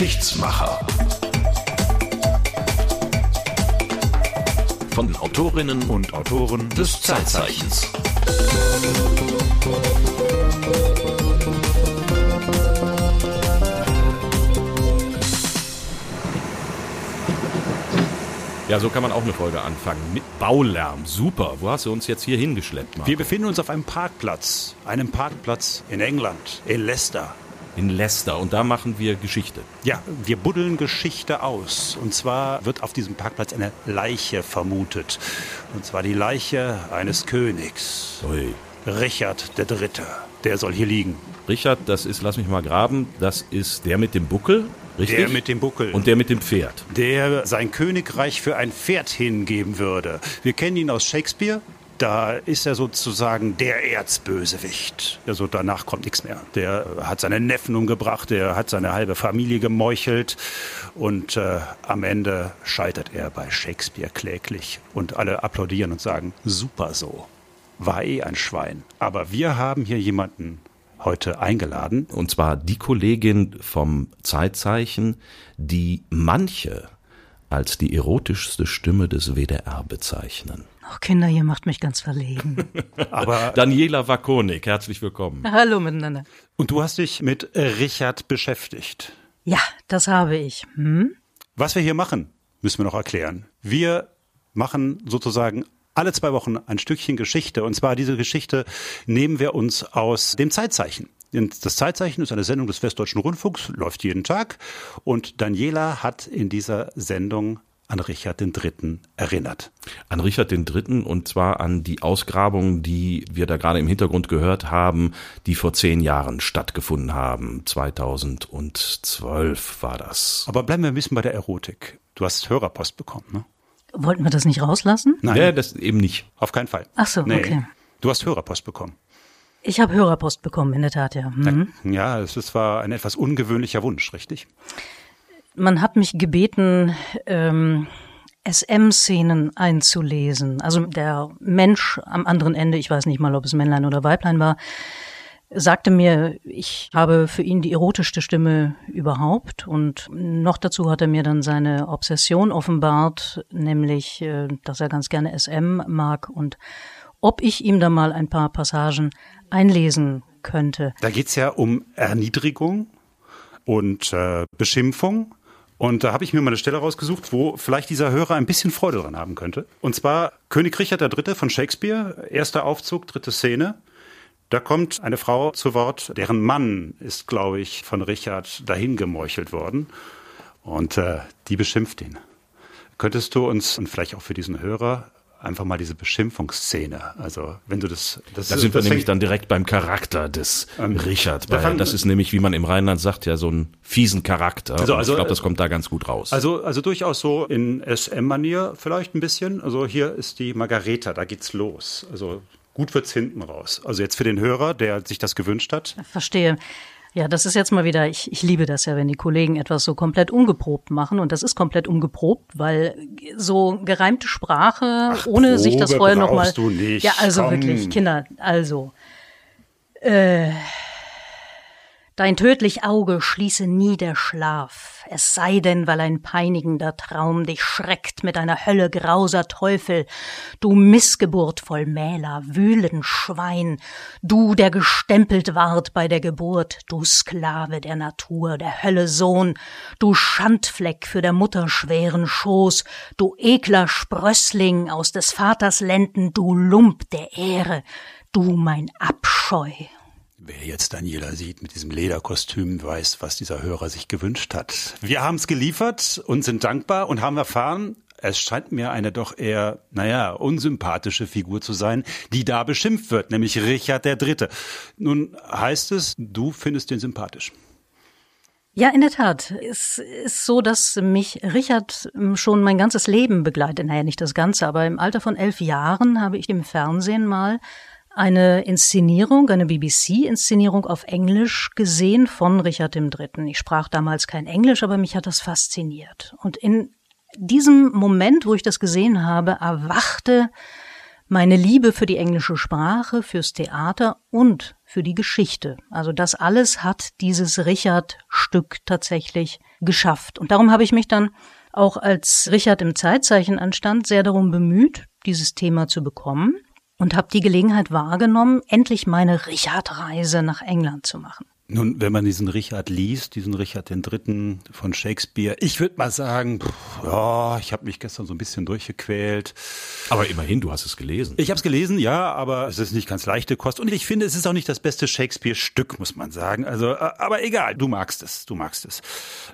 Geschichtsmacher. Von den Autorinnen und Autoren des Zeitzeichens. Ja, so kann man auch eine Folge anfangen. Mit Baulärm. Super. Wo hast du uns jetzt hier hingeschleppt, Marco? Wir befinden uns auf einem Parkplatz. Einem Parkplatz in England, in Leicester. In Leicester. Und da machen wir Geschichte. Ja, wir buddeln Geschichte aus. Und zwar wird auf diesem Parkplatz eine Leiche vermutet. Und zwar die Leiche eines Königs. Ui. Richard III. Der soll hier liegen. Richard, das ist, lass mich mal graben, das ist der mit dem Buckel, richtig? Der mit dem Buckel. Und der mit dem Pferd. der sein Königreich für ein Pferd hingeben würde. Wir kennen ihn aus Shakespeare. Da ist er sozusagen der Erzbösewicht. Also danach kommt nichts mehr. Der hat seine Neffen umgebracht, der hat seine halbe Familie gemeuchelt und äh, am Ende scheitert er bei Shakespeare kläglich. Und alle applaudieren und sagen, super so. War eh ein Schwein. Aber wir haben hier jemanden heute eingeladen, Und zwar die Kollegin vom Zeitzeichen, die manche als die erotischste Stimme des WDR bezeichnen. Oh, Kinder, ihr macht mich ganz verlegen. aber Daniela Wakonik, herzlich willkommen. Hallo miteinander. und du hast dich mit Richard beschäftigt. Ja, das habe ich. Hm? Was wir hier machen, müssen wir noch erklären. Wir machen sozusagen alle zwei Wochen ein Stückchen Geschichte. Und zwar diese Geschichte nehmen wir uns aus dem Zeitzeichen. Das Zeitzeichen ist eine Sendung des Westdeutschen Rundfunks, läuft jeden Tag. Und Daniela hat in dieser Sendung an Richard III. erinnert. An Richard III. und zwar an die Ausgrabungen, die wir da gerade im Hintergrund gehört haben, die vor zehn Jahren stattgefunden haben. 2012 war das. Aber bleiben wir ein bisschen bei der Erotik. Du hast Hörerpost bekommen, ne? Wollten wir das nicht rauslassen? Nein, Ja, das eben nicht. auf keinen Fall. Ach so, okay. Du hast Hörerpost bekommen. Ich habe Hörerpost bekommen, in der Tat, ja. Hm. Ja, es ist- war ein etwas ungewöhnlicher Wunsch, richtig? Man hat mich gebeten, ähm, SM-Szenen einzulesen. Also der Mensch am anderen Ende, ich weiß nicht mal, ob es Männlein oder Weiblein war, sagte mir, ich habe für ihn die erotischste Stimme überhaupt. Und noch dazu hat er mir dann seine Obsession offenbart, nämlich, äh, dass er ganz gerne SM mag und ob ich ihm da mal ein paar Passagen einlesen könnte. Da geht's ja um Erniedrigung und äh, Beschimpfung. Und da habe ich mir mal eine Stelle rausgesucht, wo vielleicht dieser Hörer ein bisschen Freude dran haben könnte. Und zwar König Richard III. von Shakespeare, erster Aufzug, dritte Szene. Da kommt eine Frau zu Wort, deren Mann ist, glaube ich, von Richard dahin gemeuchelt worden. Und äh, die beschimpft ihn. Könntest du uns, und vielleicht auch für diesen Hörer, einfach mal diese Beschimpfungsszene, also wenn du das... das Da ist- sind wir das nämlich dann direkt beim Charakter des Richard. da Weil fangen- das ist nämlich, wie man im Rheinland sagt, ja so ein fiesen Charakter. Also- also- ich glaube, das kommt da ganz gut raus. Also, also durchaus so in SM-Manier vielleicht ein bisschen. Also hier ist die Margareta, da geht's los. Also gut wird's hinten raus. Also jetzt für den Hörer, der sich das gewünscht hat. Verstehe. Ja, das ist jetzt mal wieder, ich, ich liebe das ja, wenn die Kollegen etwas so komplett ungeprobt machen. Und das ist komplett ungeprobt, weil so gereimte Sprache, ohne sich das vorher nochmal. Ja, also komm. wirklich, Kinder, also. Äh, Dein tödlich Auge schließe nie der Schlaf, es sei denn, weil ein peinigender Traum dich schreckt mit einer Hölle grauser Teufel, du Missgeburt voll Mähler, wühlen Schwein, du, der gestempelt ward bei der Geburt, du Sklave der Natur, der Hölle Sohn, du Schandfleck für der Mutter schweren Schoß, du ekler Sprössling aus des Vaters Lenden, du Lump der Ehre, du mein Abscheu. Wer jetzt Daniela sieht mit diesem Lederkostüm, weiß, was dieser Hörer sich gewünscht hat. Wir haben's geliefert und sind dankbar und haben erfahren, es scheint mir eine doch eher, naja, unsympathische Figur zu sein, die da beschimpft wird, nämlich Richard III. Nun heißt es, du findest den sympathisch. Ja, in der Tat. Es ist so, dass mich Richard ähm, schon mein ganzes Leben begleitet. Naja, nicht das Ganze, aber im Alter von elf Jahren habe ich im Fernsehen mal eine Inszenierung, eine BBC-Inszenierung auf Englisch gesehen von Richard III. Ich sprach damals kein Englisch, aber mich hat das fasziniert. Und in diesem Moment, wo ich das gesehen habe, erwachte meine Liebe für die englische Sprache, fürs Theater und für die Geschichte. Also das alles hat dieses Richard-Stück tatsächlich geschafft. Und darum habe ich mich dann auch als Richard im Zeitzeichen anstand, sehr darum bemüht, dieses Thema zu bekommen und habe die Gelegenheit wahrgenommen, endlich meine Richard-Reise nach England zu machen. Nun, wenn man diesen Richard liest, diesen Richard den Dritten von Shakespeare, ich würde mal sagen, pff, ja, ich habe mich gestern so ein bisschen durchgequält. Aber immerhin, du hast es gelesen. Ich habe es gelesen, ja, aber es ist nicht ganz leichte Kost. Und ich finde, es ist auch nicht das beste Shakespeare-Stück, muss man sagen. Also, äh, aber egal, du magst es, du magst es.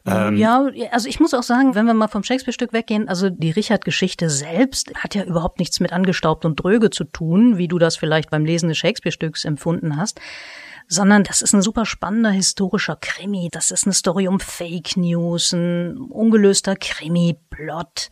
Ähm, ja, also ich muss auch sagen, wenn wir mal vom Shakespeare-Stück weggehen, also die Richard-Geschichte selbst hat ja überhaupt nichts mit angestaubt und dröge zu tun, wie du das vielleicht beim Lesen des Shakespeare-Stücks empfunden hast sondern das ist ein super spannender historischer Krimi. Das ist eine Story um Fake News, ein ungelöster Krimi-Plot.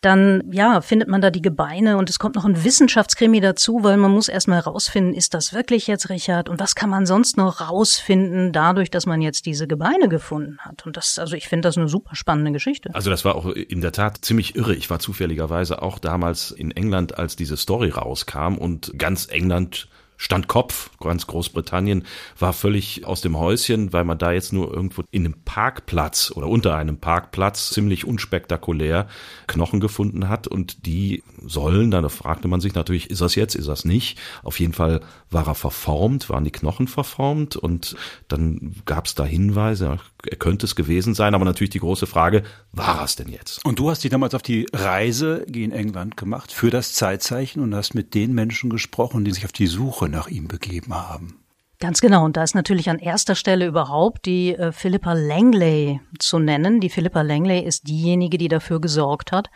Dann, ja, findet man da die Gebeine und es kommt noch ein Wissenschaftskrimi dazu, weil man muss erstmal rausfinden, ist das wirklich jetzt Richard und was kann man sonst noch rausfinden dadurch, dass man jetzt diese Gebeine gefunden hat. Und das, also ich finde das eine super spannende Geschichte. Also das war auch in der Tat ziemlich irre. Ich war zufälligerweise auch damals in England, als diese Story rauskam und ganz England stand Kopf. Ganz Großbritannien war völlig aus dem Häuschen, weil man da jetzt nur irgendwo in einem Parkplatz oder unter einem Parkplatz ziemlich unspektakulär Knochen gefunden hat und die sollen, da fragte man sich natürlich, ist das jetzt, ist das nicht? Auf jeden Fall war er verformt, waren die Knochen verformt und dann gab es da Hinweise, er könnte es gewesen sein, aber natürlich die große Frage, war es denn jetzt? Und du hast dich damals auf die Reise in England gemacht für das Zeitzeichen und hast mit den Menschen gesprochen, die sich auf die Suche nach ihm begeben haben. Ganz genau. Und da ist natürlich an erster Stelle überhaupt die äh, Philippa Langley zu nennen. Die Philippa Langley ist diejenige, die dafür gesorgt hat,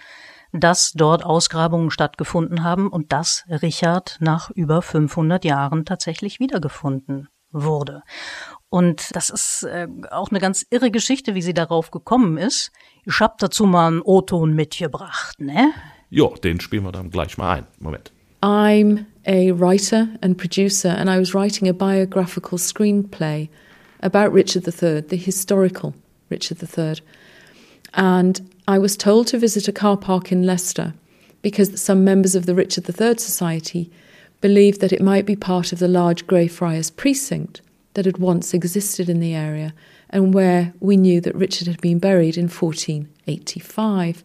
dass dort Ausgrabungen stattgefunden haben und dass Richard nach über 500 Jahren tatsächlich wiedergefunden wurde. Und das ist äh, auch eine ganz irre Geschichte, wie sie darauf gekommen ist. Ich hab dazu mal einen O-Ton mitgebracht, ne? Jo, den spielen wir dann gleich mal ein. Moment. I'm a writer and producer, and I was writing a biographical screenplay about Richard III, the historical Richard III. And I was told to visit a car park in Leicester because some members of the Richard III Society believed that it might be part of the large Greyfriars precinct that had once existed in the area and where we knew that Richard had been buried in 1485.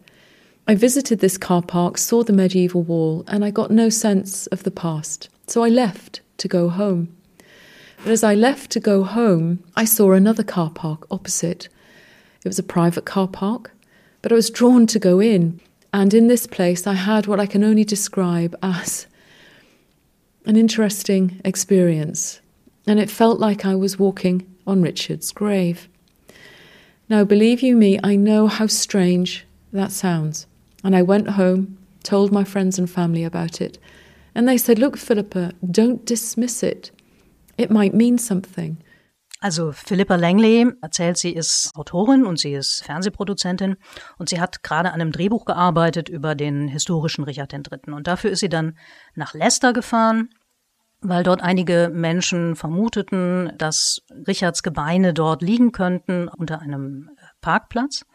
I visited this car park, saw the medieval wall, and I got no sense of the past. So I left to go home. But as I left to go home, I saw another car park opposite. It was a private car park, but I was drawn to go in. And in this place, I had what I can only describe as an interesting experience. And it felt like I was walking on Richard's grave. Now, believe you me, I know how strange that sounds. And I went home, told my friends and family about it. And they said, Look, Philippa, don't dismiss it. It might mean something. Also Philippa Langley erzählt, sie ist Autorin und sie ist Fernsehproduzentin und sie hat gerade an einem Drehbuch gearbeitet über den historischen Richard III. Und dafür ist sie dann nach Leicester gefahren, weil dort einige Menschen vermuteten, dass Richards Gebeine dort liegen könnten unter einem Parkplatz.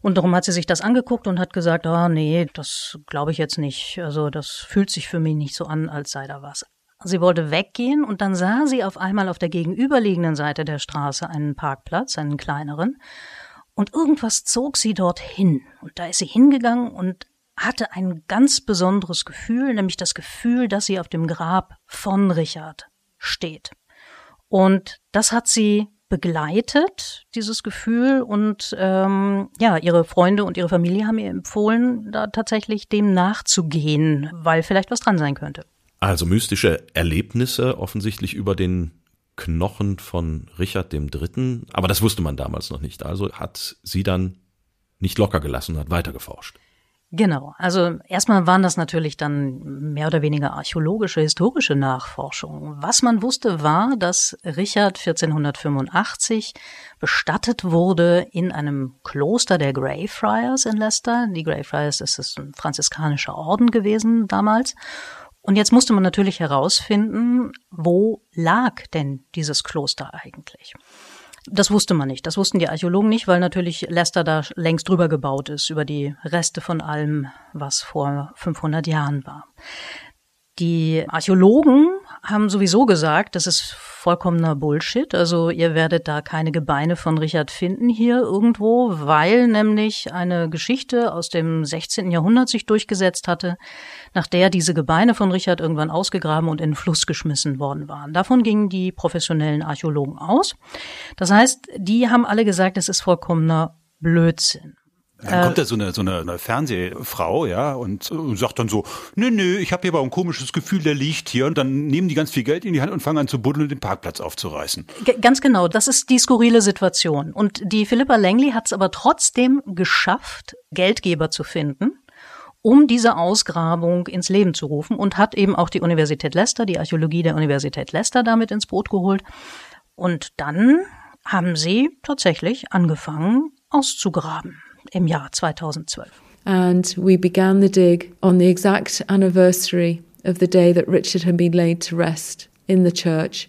Und darum hat sie sich das angeguckt und hat gesagt, ah oh, nee, das glaube ich jetzt nicht. Also das fühlt sich für mich nicht so an, als sei da was. Sie wollte weggehen und dann sah sie auf einmal auf der gegenüberliegenden Seite der Straße einen Parkplatz, einen kleineren. Und irgendwas zog sie dorthin. Und da ist sie hingegangen und hatte ein ganz besonderes Gefühl, nämlich das Gefühl, dass sie auf dem Grab von Richard steht. Und das hat sie begleitet, dieses Gefühl. Und ähm, ja, ihre Freunde und ihre Familie haben ihr empfohlen, da tatsächlich dem nachzugehen, weil vielleicht was dran sein könnte. Also mystische Erlebnisse offensichtlich über den Knochen von Richard III. Aber das wusste man damals noch nicht. Also hat sie dann nicht locker gelassen und hat weitergeforscht. Genau. Also erstmal waren das natürlich dann mehr oder weniger archäologische, historische Nachforschungen. Was man wusste, war, dass Richard 1485 bestattet wurde in einem Kloster der Greyfriars in Leicester. Die Greyfriars ist ein franziskanischer Orden gewesen damals. Und jetzt musste man natürlich herausfinden, wo lag denn dieses Kloster eigentlich? Das wusste man nicht. Das wussten die Archäologen nicht, weil natürlich Leicester da längst drüber gebaut ist, über die Reste von allem, was vor 500 Jahren war. Die Archäologen haben sowieso gesagt, das ist vollkommener Bullshit. Also ihr werdet da keine Gebeine von Richard finden hier irgendwo, weil nämlich eine Geschichte aus dem 16. Jahrhundert sich durchgesetzt hatte, nach der diese Gebeine von Richard irgendwann ausgegraben und in den Fluss geschmissen worden waren. Davon gingen die professionellen Archäologen aus. Das heißt, die haben alle gesagt, es ist vollkommener Blödsinn. Dann kommt da so eine, so eine, eine Fernsehfrau, ja, und, und sagt dann so, nö, nö, ich habe hier aber ein komisches Gefühl, der liegt hier. Und dann nehmen die ganz viel Geld in die Hand und fangen an zu buddeln und den Parkplatz aufzureißen. G ganz genau, das ist die skurrile Situation. Und die Philippa Langley hat es aber trotzdem geschafft, Geldgeber zu finden um diese Ausgrabung ins Leben zu rufen und hat eben auch die Universität Leicester, die Archäologie der Universität Leicester damit ins Boot geholt. Und dann haben sie tatsächlich angefangen auszugraben im Jahr 2012. And we began the dig on the exact anniversary of the day that Richard had been laid to rest in the church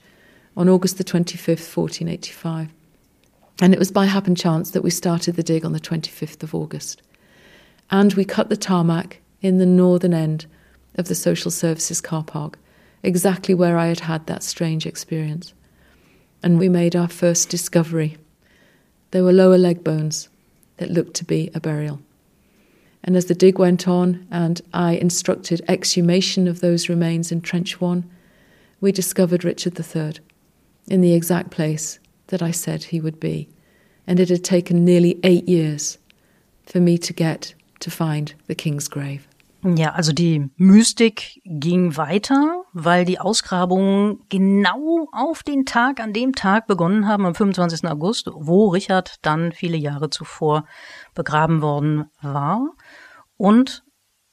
on August the 25th, 1485. And it was by happen chance that we started the dig on the 25th of August. and we cut the tarmac in the northern end of the social services car park, exactly where I had had that strange experience. And we made our first discovery. There were lower leg bones that looked to be a burial. And as the dig went on and I instructed exhumation of those remains in Trench 1, we discovered Richard III in the exact place that I said he would be. And it had taken nearly eight years for me to get to find the king's grave. Ja, also die Mystik ging weiter, weil die Ausgrabungen genau auf den Tag, an dem Tag begonnen haben, am 25. August, wo Richard dann viele Jahre zuvor begraben worden war. Und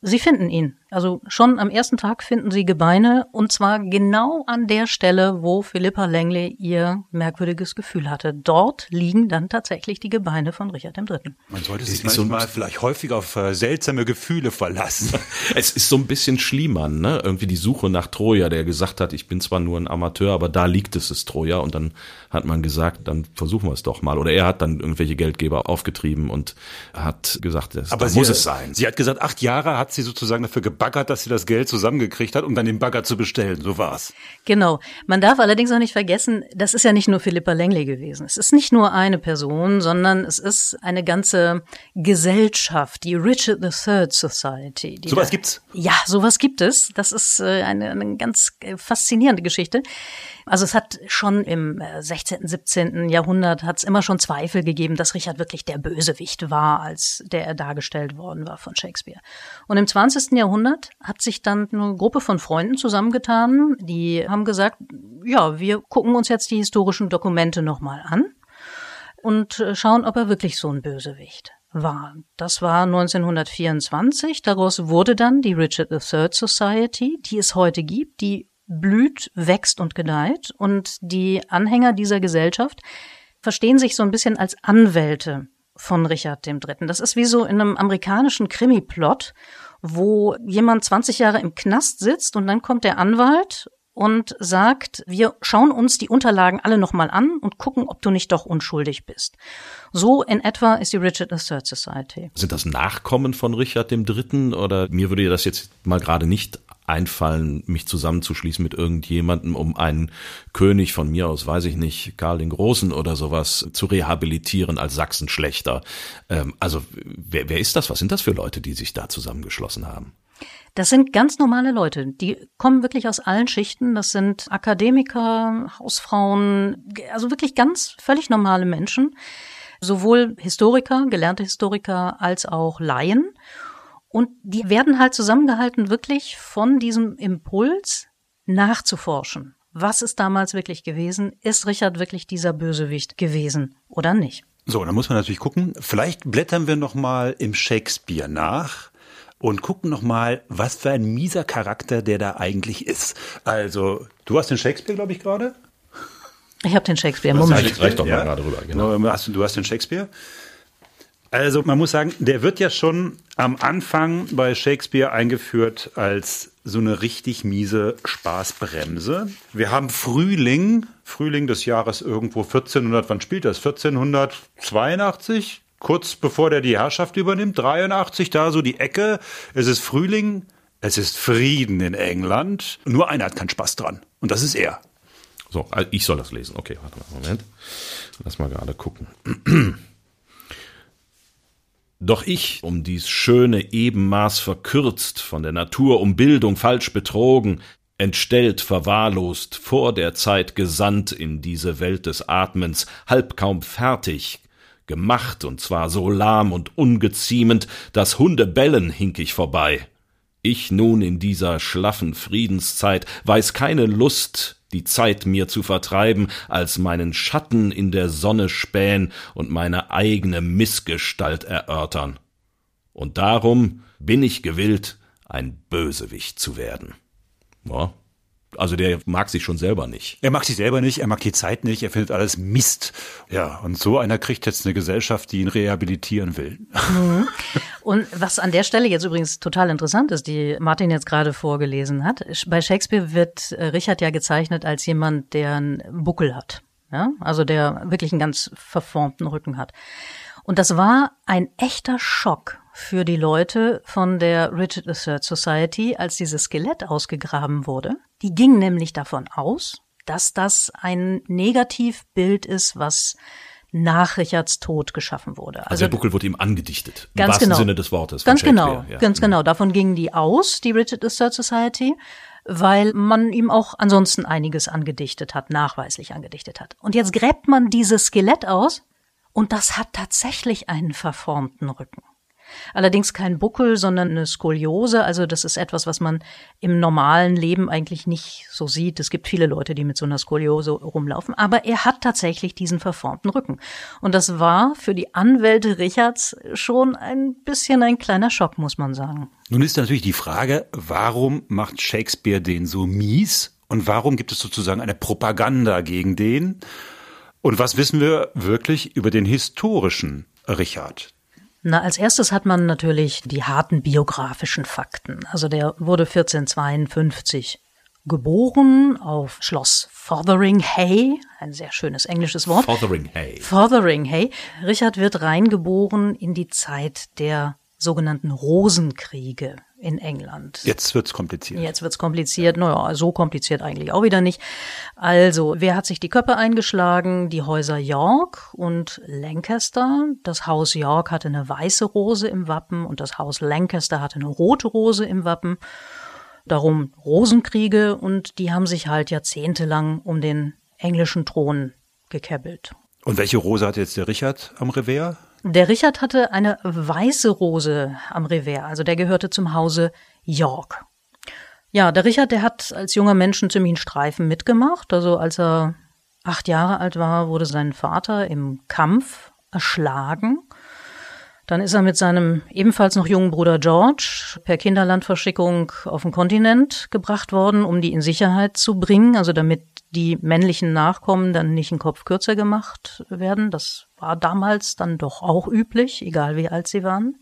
Sie finden ihn. Also schon am ersten Tag finden Sie Gebeine und zwar genau an der Stelle, wo Philippa Langley ihr merkwürdiges Gefühl hatte. Dort liegen dann tatsächlich die Gebeine von Richard III. Man sollte sich manchmal so vielleicht häufig auf äh, seltsame Gefühle verlassen. es ist so ein bisschen Schliemann, ne? Irgendwie die Suche nach Troja, der gesagt hat, ich bin zwar nur ein Amateur, aber da liegt es, ist Troja und dann hat man gesagt, dann versuchen wir es doch mal. Oder er hat dann irgendwelche Geldgeber aufgetrieben und hat gesagt, das, aber da sie, muss es sein. Sie hat gesagt, acht Jahre hat sie sozusagen dafür gebaggert, dass sie das Geld zusammengekriegt hat, um dann den Bagger zu bestellen. So war's. Genau. Man darf allerdings auch nicht vergessen, das ist ja nicht nur Philippa Langley gewesen. Es ist nicht nur eine Person, sondern es ist eine ganze Gesellschaft, die Richard III Society. Sowas gibt's? Ja, sowas gibt es. Das ist äh, eine, eine ganz äh, faszinierende Geschichte. Also es hat schon im 16., äh, 17. Jahrhundert hat es immer schon Zweifel gegeben, dass Richard wirklich der Bösewicht war, als der er dargestellt worden war von Shakespeare. Und im 20. Jahrhundert hat sich dann eine Gruppe von Freunden zusammengetan, die haben gesagt, ja, wir gucken uns jetzt die historischen Dokumente nochmal an und äh, schauen, ob er wirklich so ein Bösewicht war. Das war 1924. Daraus wurde dann die Richard III Society, die es heute gibt, die blüht, wächst und gedeiht. Und die Anhänger dieser Gesellschaft verstehen sich so ein bisschen als Anwälte von Richard III. Das ist wie so in einem amerikanischen Krimi-Plot, wo jemand 20 Jahre im Knast sitzt und dann kommt der Anwalt und sagt, wir schauen uns die Unterlagen alle nochmal an und gucken, ob du nicht doch unschuldig bist. So in etwa ist die Richard III Society. Sind das Nachkommen von Richard III. oder mir würde das jetzt mal gerade nicht einfallen, mich zusammenzuschließen mit irgendjemandem, um einen König von mir aus, weiß ich nicht, Karl den Großen oder sowas zu rehabilitieren als Sachsenschlechter. Ähm, also wer, wer ist das? Was sind das für Leute, die sich da zusammengeschlossen haben? Das sind ganz normale Leute, die kommen wirklich aus allen Schichten. Das sind Akademiker, Hausfrauen, also wirklich ganz völlig normale Menschen. Sowohl Historiker, gelernte Historiker als auch Laien. Und die werden halt zusammengehalten wirklich von diesem Impuls nachzuforschen. Was ist damals wirklich gewesen? Ist Richard wirklich dieser Bösewicht gewesen oder nicht? So, dann muss man natürlich gucken. Vielleicht blättern wir noch mal im Shakespeare nach und gucken noch mal, was für ein mieser Charakter der da eigentlich ist. Also, du hast den Shakespeare, glaube ich, gerade? Ich habe den Shakespeare. Moment. Das reicht doch mal gerade rüber. Genau. Du, hast, du hast den Shakespeare? Also man muss sagen, der wird ja schon am Anfang bei Shakespeare eingeführt als so eine richtig miese Spaßbremse. Wir haben Frühling, Frühling des Jahres irgendwo 1400, wann spielt das? 1482? kurz bevor der die Herrschaft übernimmt, 83, da so die Ecke. Es ist Frühling Es ist Frieden in England. Nur einer hat keinen Spaß dran. Und das ist er. So, also ich soll das lesen. Okay, warte mal, Moment. Lass mal gerade gucken. Doch ich, um dies schöne Ebenmaß verkürzt, von der Natur um Bildung falsch betrogen, entstellt, verwahrlost, vor der Zeit gesandt in diese Welt des Atmens, halb kaum fertig, gemacht, und zwar so lahm und ungeziemend, dass Hunde bellen hink ich vorbei. Ich nun in dieser schlaffen Friedenszeit weiß keine Lust, die Zeit mir zu vertreiben, als meinen Schatten in der Sonne spähen und meine eigene Missgestalt erörtern. Und darum bin ich gewillt, ein Bösewicht zu werden. Ja, also der mag sich schon selber nicht. Er mag sich selber nicht, er mag die Zeit nicht, er findet alles Mist. Ja, und so einer kriegt jetzt eine Gesellschaft, die ihn rehabilitieren will. Mhm. Und was an der Stelle jetzt übrigens total interessant ist, die Martin jetzt gerade vorgelesen hat, bei Shakespeare wird äh, Richard ja gezeichnet als jemand, der einen Buckel hat. Ja? Also der wirklich einen ganz verformten Rücken hat. Und das war ein echter Schock für die Leute von der Richard III Society, als dieses Skelett ausgegraben wurde. Die gingen nämlich davon aus, dass das ein Negativbild ist, was nach Richards Tod geschaffen wurde. Also, also der Buckel wurde ihm angedichtet. Im wahrsten genau. Sinne des Wortes. Ganz genau. Ja. Ganz genau. Davon gingen die aus, die Richard III Society, weil man ihm auch ansonsten einiges angedichtet hat, nachweislich angedichtet hat. Und jetzt gräbt man dieses Skelett aus und das hat tatsächlich einen verformten Rücken. Allerdings kein Buckel, sondern eine Skoliose. Also das ist etwas, was man im normalen Leben eigentlich nicht so sieht. Es gibt viele Leute, die mit so einer Skoliose rumlaufen. Aber er hat tatsächlich diesen verformten Rücken. Und das war für die Anwälte Richards schon ein bisschen ein kleiner Schock, muss man sagen. Nun ist natürlich die Frage, warum macht Shakespeare den so mies? Und warum gibt es sozusagen eine Propaganda gegen den? Und was wissen wir wirklich über den historischen Richard? Na, als erstes hat man natürlich die harten biografischen Fakten. Also der wurde 1452 geboren auf Schloss Fotheringhay, ein sehr schönes englisches Wort. Fotheringhay. Fotheringhay. Richard wird reingeboren in die Zeit der sogenannten Rosenkriege in England. Jetzt wird's kompliziert. Jetzt wird's kompliziert. Naja, so kompliziert eigentlich auch wieder nicht. Also, wer hat sich die Köpfe eingeschlagen? Die Häuser York und Lancaster. Das Haus York hatte eine weiße Rose im Wappen und das Haus Lancaster hatte eine rote Rose im Wappen. Darum Rosenkriege und die haben sich halt jahrzehntelang um den englischen Thron gekebbelt. Und welche Rose hat jetzt der Richard am Revers? Der Richard hatte eine weiße Rose am Revers, also der gehörte zum Hause York. Ja, der Richard, der hat als junger Mensch einen ziemlichen Streifen mitgemacht. Also als er acht Jahre alt war, wurde sein Vater im Kampf erschlagen. Dann ist er mit seinem ebenfalls noch jungen Bruder George per Kinderlandverschickung auf den Kontinent gebracht worden, um die in Sicherheit zu bringen, also damit die männlichen Nachkommen dann nicht einen Kopf kürzer gemacht werden. Das war damals dann doch auch üblich, egal wie alt sie waren.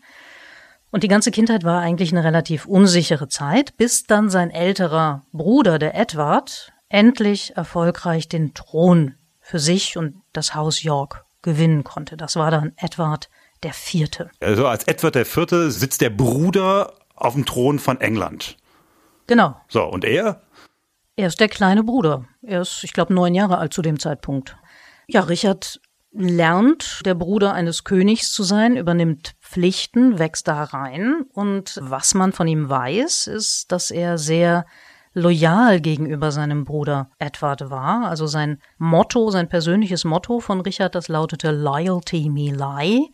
Und die ganze Kindheit war eigentlich eine relativ unsichere Zeit, bis dann sein älterer Bruder, der Edward, endlich erfolgreich den Thron für sich und das Haus York gewinnen konnte. Das war dann Edward der Vierte. Also als Edward der Vierte sitzt der Bruder auf dem Thron von England. Genau. So, und er? Er ist der kleine Bruder. Er ist, ich glaube, neun Jahre alt zu dem Zeitpunkt. Ja, Richard lernt, der Bruder eines Königs zu sein, übernimmt Pflichten, wächst da rein. Und was man von ihm weiß, ist, dass er sehr loyal gegenüber seinem Bruder Edward war. Also sein Motto, sein persönliches Motto von Richard, das lautete Loyalty me lie.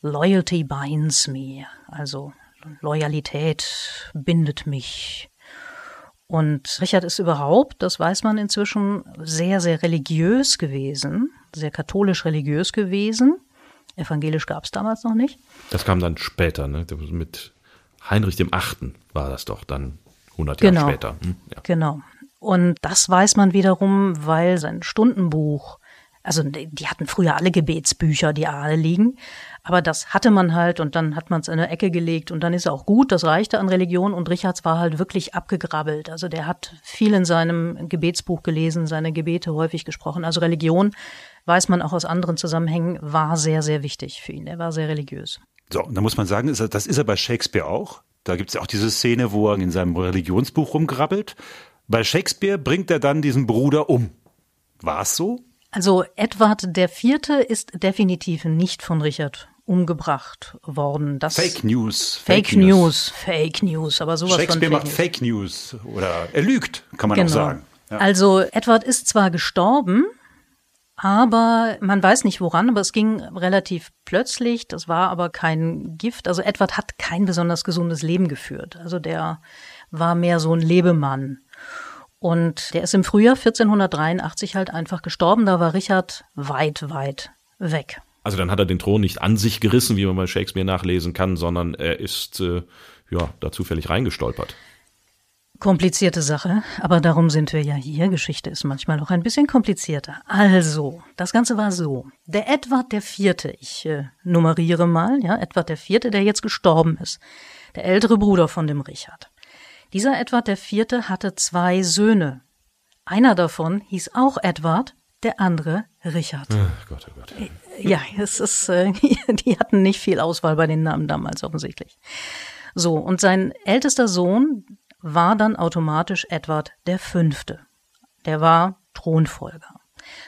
Loyalty binds me. Also Loyalität bindet mich. Und Richard ist überhaupt, das weiß man inzwischen, sehr, sehr religiös gewesen, sehr katholisch religiös gewesen. Evangelisch gab es damals noch nicht. Das kam dann später, ne? Mit Heinrich dem Achten war das doch dann 100 genau. Jahre später. Hm? Ja. Genau. Und das weiß man wiederum, weil sein Stundenbuch, also die hatten früher alle Gebetsbücher, die alle liegen, aber das hatte man halt und dann hat man es in eine Ecke gelegt und dann ist auch gut, das reichte an Religion und Richards war halt wirklich abgegrabbelt. Also der hat viel in seinem Gebetsbuch gelesen, seine Gebete häufig gesprochen. Also Religion, weiß man auch aus anderen Zusammenhängen, war sehr, sehr wichtig für ihn. Er war sehr religiös. So, und da muss man sagen, das ist er bei Shakespeare auch. Da gibt es auch diese Szene, wo er in seinem Religionsbuch rumgrabbelt. Bei Shakespeare bringt er dann diesen Bruder um. War es so? Also Edward der Vierte ist definitiv nicht von Richard umgebracht worden. Das Fake News. Fake, Fake News. News. Fake News, aber sowas Shakespeare von macht Fake News oder er lügt, kann man genau. auch sagen. Ja. Also Edward ist zwar gestorben, aber man weiß nicht woran, aber es ging relativ plötzlich. Das war aber kein Gift. Also Edward hat kein besonders gesundes Leben geführt. Also der war mehr so ein Lebemann. Und der ist im Frühjahr 1483 halt einfach gestorben. Da war Richard weit, weit weg. Also dann hat er den Thron nicht an sich gerissen, wie man bei Shakespeare nachlesen kann, sondern er ist äh, ja da zufällig reingestolpert. Komplizierte Sache, aber darum sind wir ja hier. Geschichte ist manchmal noch ein bisschen komplizierter. Also, das Ganze war so. Der Edward der Vierte, ich äh, nummeriere mal, ja, Edward der Vierte, der jetzt gestorben ist. Der ältere Bruder von dem Richard. Dieser Edward der Vierte hatte zwei Söhne. Einer davon hieß auch Edward, der andere Richard. Ach Gott, oh Gott. Ja, es ist, äh, die hatten nicht viel Auswahl bei den Namen damals offensichtlich. So, und sein ältester Sohn, war dann automatisch Edward der Fünfte. Der war Thronfolger.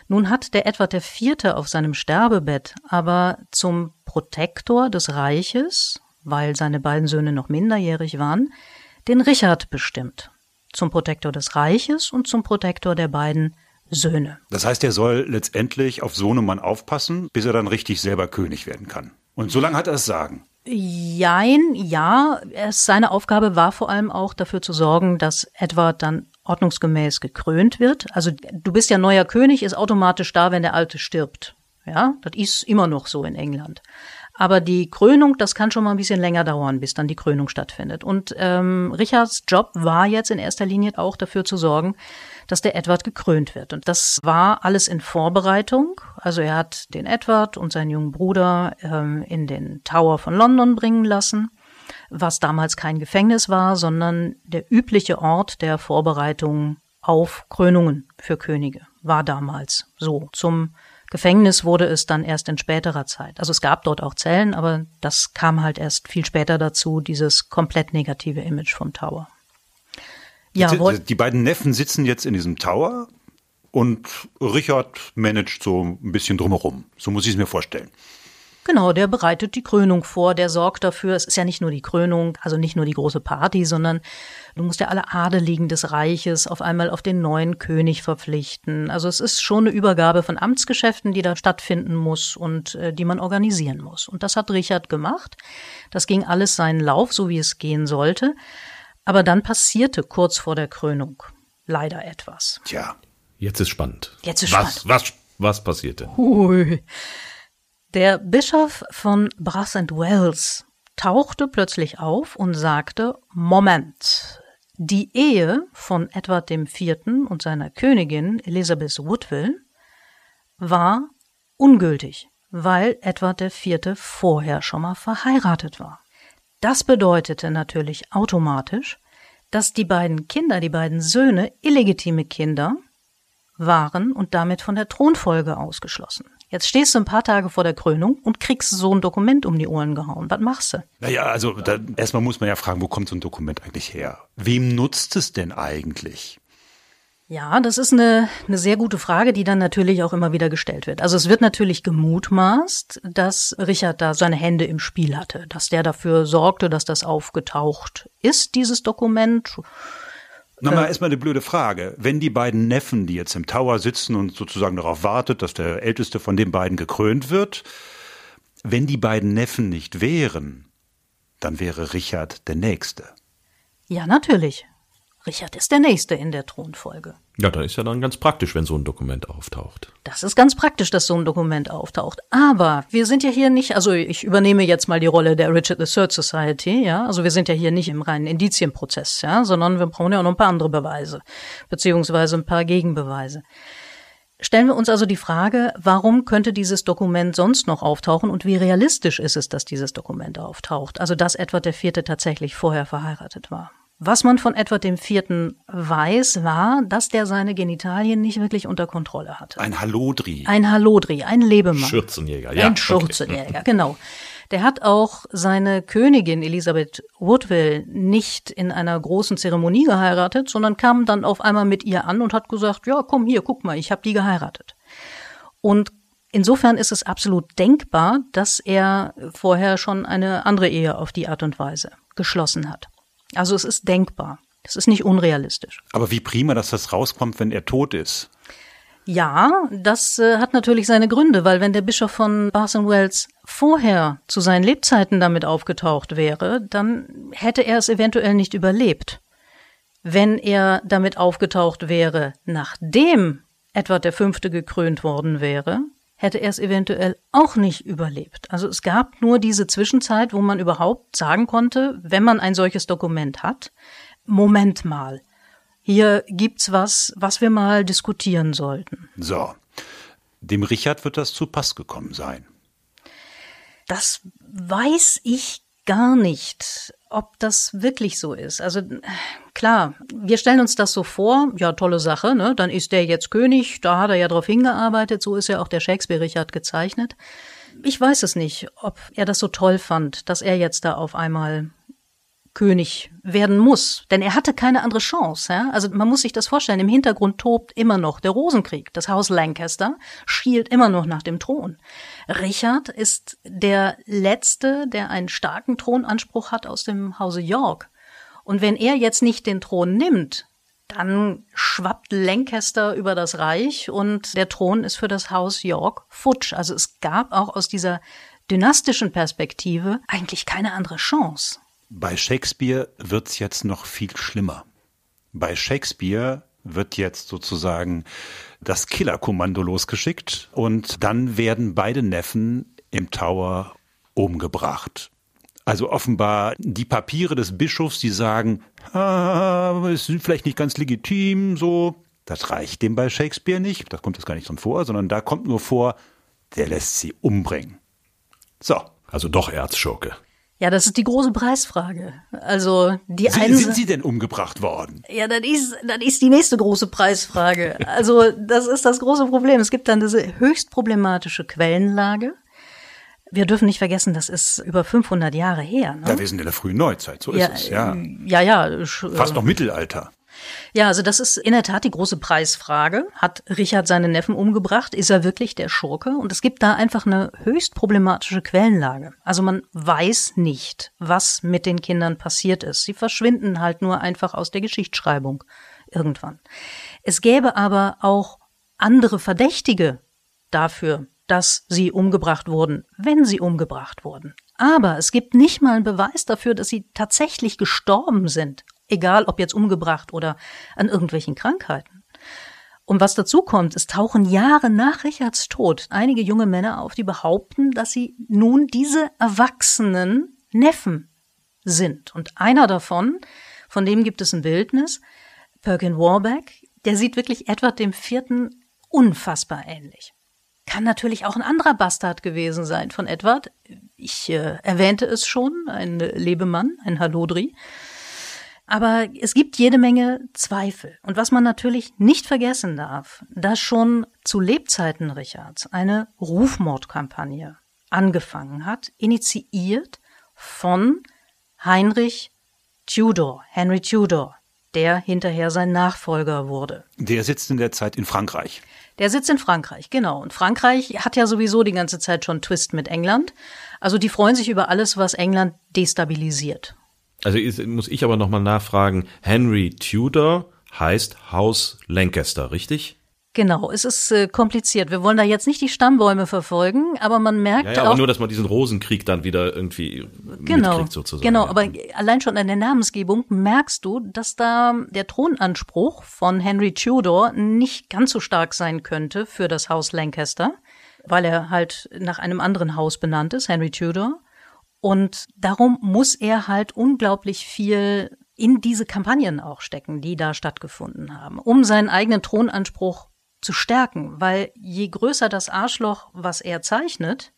Nun hat der Edward der Vierte auf seinem Sterbebett aber zum Protektor des Reiches, weil seine beiden Söhne noch minderjährig waren, den Richard bestimmt. Zum Protektor des Reiches und zum Protektor der beiden Söhne. Das heißt, er soll letztendlich auf Sohnemann aufpassen, bis er dann richtig selber König werden kann. Und so lange hat er es sagen. Jein, ja. Es, seine Aufgabe war vor allem auch dafür zu sorgen, dass Edward dann ordnungsgemäß gekrönt wird. Also du bist ja neuer König, ist automatisch da, wenn der Alte stirbt. Ja, das ist immer noch so in England. Aber die Krönung, das kann schon mal ein bisschen länger dauern, bis dann die Krönung stattfindet. Und ähm, Richards Job war jetzt in erster Linie auch dafür zu sorgen, dass der Edward gekrönt wird. Und das war alles in Vorbereitung. Also er hat den Edward und seinen jungen Bruder ähm, in den Tower von London bringen lassen, was damals kein Gefängnis war, sondern der übliche Ort der Vorbereitung auf Krönungen für Könige war damals so. Zum Gefängnis wurde es dann erst in späterer Zeit. Also es gab dort auch Zellen, aber das kam halt erst viel später dazu, dieses komplett negative Image vom Tower. Ja, die, die beiden Neffen sitzen jetzt in diesem Tower und Richard managt so ein bisschen drumherum. So muss ich es mir vorstellen. Genau, der bereitet die Krönung vor, der sorgt dafür, es ist ja nicht nur die Krönung, also nicht nur die große Party, sondern du musst ja alle Adeligen des Reiches auf einmal auf den neuen König verpflichten. Also es ist schon eine Übergabe von Amtsgeschäften, die da stattfinden muss und äh, die man organisieren muss. Und das hat Richard gemacht. Das ging alles seinen Lauf, so wie es gehen sollte. Aber dann passierte kurz vor der Krönung leider etwas. Tja. Jetzt ist spannend. Jetzt ist was, spannend. Was, was passierte? Hui. Der Bischof von Brass and Wells tauchte plötzlich auf und sagte, Moment, die Ehe von Edward IV. und seiner Königin Elizabeth Woodville war ungültig, weil Edward IV. vorher schon mal verheiratet war. Das bedeutete natürlich automatisch, dass die beiden Kinder, die beiden Söhne, illegitime Kinder waren und damit von der Thronfolge ausgeschlossen. Jetzt stehst du ein paar Tage vor der Krönung und kriegst so ein Dokument um die Ohren gehauen. Was machst du? Naja, also da, erstmal muss man ja fragen, wo kommt so ein Dokument eigentlich her? Wem nutzt es denn eigentlich? Ja, das ist eine, eine sehr gute Frage, die dann natürlich auch immer wieder gestellt wird. Also es wird natürlich gemutmaßt, dass Richard da seine Hände im Spiel hatte, dass der dafür sorgte, dass das aufgetaucht ist, dieses Dokument. Nochmal äh, erstmal eine blöde Frage. Wenn die beiden Neffen, die jetzt im Tower sitzen und sozusagen darauf wartet, dass der älteste von den beiden gekrönt wird, wenn die beiden Neffen nicht wären, dann wäre Richard der Nächste. Ja, natürlich. Richard ist der Nächste in der Thronfolge. Ja, da ist ja dann ganz praktisch, wenn so ein Dokument auftaucht. Das ist ganz praktisch, dass so ein Dokument auftaucht. Aber wir sind ja hier nicht, also ich übernehme jetzt mal die Rolle der Richard III Society, ja. Also wir sind ja hier nicht im reinen Indizienprozess, ja, sondern wir brauchen ja auch noch ein paar andere Beweise, beziehungsweise ein paar Gegenbeweise. Stellen wir uns also die Frage, warum könnte dieses Dokument sonst noch auftauchen und wie realistisch ist es, dass dieses Dokument auftaucht? Also, dass Edward IV. tatsächlich vorher verheiratet war. Was man von Edward IV. weiß, war, dass der seine Genitalien nicht wirklich unter Kontrolle hatte. Ein Hallodri. Ein Hallodri, ein Lebemann. Schürzenjäger, ja. Ein Schürzenjäger, okay. genau. Der hat auch seine Königin Elisabeth Woodville nicht in einer großen Zeremonie geheiratet, sondern kam dann auf einmal mit ihr an und hat gesagt, ja, komm hier, guck mal, ich habe die geheiratet. Und insofern ist es absolut denkbar, dass er vorher schon eine andere Ehe auf die Art und Weise geschlossen hat. Also es ist denkbar. Es ist nicht unrealistisch. Aber wie prima, dass das rauskommt, wenn er tot ist. Ja, das äh, hat natürlich seine Gründe, weil wenn der Bischof von Bath Wells vorher zu seinen Lebzeiten damit aufgetaucht wäre, dann hätte er es eventuell nicht überlebt. Wenn er damit aufgetaucht wäre, nachdem Edward V. gekrönt worden wäre, hätte er es eventuell auch nicht überlebt. Also es gab nur diese Zwischenzeit, wo man überhaupt sagen konnte, wenn man ein solches Dokument hat, Moment mal, hier gibt's was, was wir mal diskutieren sollten. So. Dem Richard wird das zu Pass gekommen sein. Das weiß ich gar nicht, ob das wirklich so ist. Also klar, wir stellen uns das so vor, ja, tolle Sache, ne? Dann ist der jetzt König, da hat er ja drauf hingearbeitet, so ist ja auch der Shakespeare Richard gezeichnet. Ich weiß es nicht, ob er das so toll fand, dass er jetzt da auf einmal König werden muss. Denn er hatte keine andere Chance. Ja? Also man muss sich das vorstellen, im Hintergrund tobt immer noch der Rosenkrieg. Das Haus Lancaster schielt immer noch nach dem Thron. Richard ist der Letzte, der einen starken Thronanspruch hat aus dem Hause York. Und wenn er jetzt nicht den Thron nimmt, dann schwappt Lancaster über das Reich und der Thron ist für das Haus York futsch. Also es gab auch aus dieser dynastischen Perspektive eigentlich keine andere Chance. Bei Shakespeare wird's jetzt noch viel schlimmer. Bei Shakespeare wird jetzt sozusagen das Killerkommando losgeschickt und dann werden beide Neffen im Tower umgebracht. Also offenbar die Papiere des Bischofs, die sagen, ah, es sind vielleicht nicht ganz legitim, so. Das reicht dem bei Shakespeare nicht. Das kommt jetzt gar nicht drin vor, sondern da kommt nur vor, der lässt sie umbringen. So. Also doch Erzschurke. Ja, das ist die große Preisfrage. Also die sind, einen sind Sie denn umgebracht worden? Ja, das ist das ist die nächste große Preisfrage. Also das ist das große Problem. Es gibt dann diese höchst problematische Quellenlage. Wir dürfen nicht vergessen, das ist über 500 Jahre her. Ne? Ja, wir sind in der frühen Neuzeit, so ja, ist es, ja. Ja, ja. Fast noch Mittelalter. Ja, also das ist in der Tat die große Preisfrage. Hat Richard seinen Neffen umgebracht? Ist er wirklich der Schurke? Und es gibt da einfach eine höchst problematische Quellenlage. Also man weiß nicht, was mit den Kindern passiert ist. Sie verschwinden halt nur einfach aus der Geschichtsschreibung irgendwann. Es gäbe aber auch andere Verdächtige dafür, dass sie umgebracht wurden, wenn sie umgebracht wurden. Aber es gibt nicht mal einen Beweis dafür, dass sie tatsächlich gestorben sind egal ob jetzt umgebracht oder an irgendwelchen Krankheiten. Und was dazu kommt, es tauchen Jahre nach Richards Tod einige junge Männer auf, die behaupten, dass sie nun diese erwachsenen Neffen sind. Und einer davon, von dem gibt es ein Bildnis, Perkin Warbeck, der sieht wirklich Edward dem Vierten unfassbar ähnlich. Kann natürlich auch ein anderer Bastard gewesen sein von Edward. Ich äh, erwähnte es schon, ein Lebemann, ein Halodri. Aber es gibt jede Menge Zweifel. Und was man natürlich nicht vergessen darf, dass schon zu Lebzeiten Richards eine Rufmordkampagne angefangen hat, initiiert von Heinrich Tudor, Henry Tudor, der hinterher sein Nachfolger wurde. Der sitzt in der Zeit in Frankreich. Der sitzt in Frankreich, genau. Und Frankreich hat ja sowieso die ganze Zeit schon Twist mit England. Also die freuen sich über alles, was England destabilisiert. Also muss ich aber nochmal nachfragen, Henry Tudor heißt Haus Lancaster, richtig? Genau, es ist äh, kompliziert. Wir wollen da jetzt nicht die Stammbäume verfolgen, aber man merkt ja, ja, auch. Aber nur, dass man diesen Rosenkrieg dann wieder irgendwie genau, mitkriegt sozusagen. Genau, aber allein schon an der Namensgebung merkst du, dass da der Thronanspruch von Henry Tudor nicht ganz so stark sein könnte für das Haus Lancaster, weil er halt nach einem anderen Haus benannt ist, Henry Tudor. Und darum muss er halt unglaublich viel in diese Kampagnen auch stecken, die da stattgefunden haben, um seinen eigenen Thronanspruch zu stärken, weil je größer das Arschloch, was er zeichnet,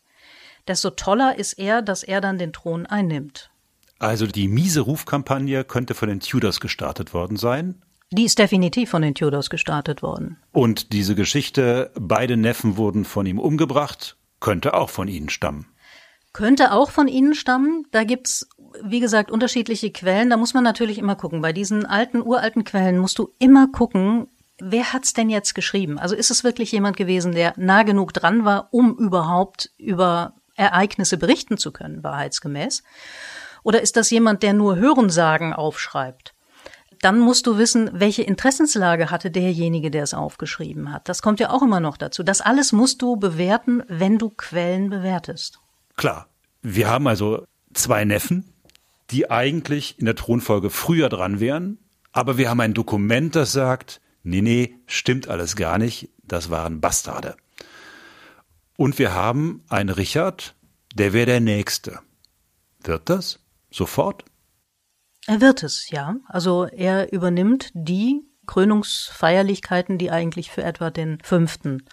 desto toller ist er, dass er dann den Thron einnimmt. Also die miese Rufkampagne könnte von den Tudors gestartet worden sein. Die ist definitiv von den Tudors gestartet worden. Und diese Geschichte, beide Neffen wurden von ihm umgebracht, könnte auch von ihnen stammen. Könnte auch von ihnen stammen. Da gibt's, wie gesagt, unterschiedliche Quellen. Da muss man natürlich immer gucken. Bei diesen alten, uralten Quellen musst du immer gucken, wer hat's denn jetzt geschrieben? Also ist es wirklich jemand gewesen, der nah genug dran war, um überhaupt über Ereignisse berichten zu können, wahrheitsgemäß? Oder ist das jemand, der nur Hörensagen aufschreibt? Dann musst du wissen, welche Interessenslage hatte derjenige, der es aufgeschrieben hat. Das kommt ja auch immer noch dazu. Das alles musst du bewerten, wenn du Quellen bewertest. Klar. Wir haben also zwei Neffen, die eigentlich in der Thronfolge früher dran wären, aber wir haben ein Dokument, das sagt, nee, nee, stimmt alles gar nicht, das waren Bastarde. Und wir haben einen Richard, der wäre der Nächste. Wird das? Sofort? Er wird es, ja. Also er übernimmt die Krönungsfeierlichkeiten, die eigentlich für etwa den fünften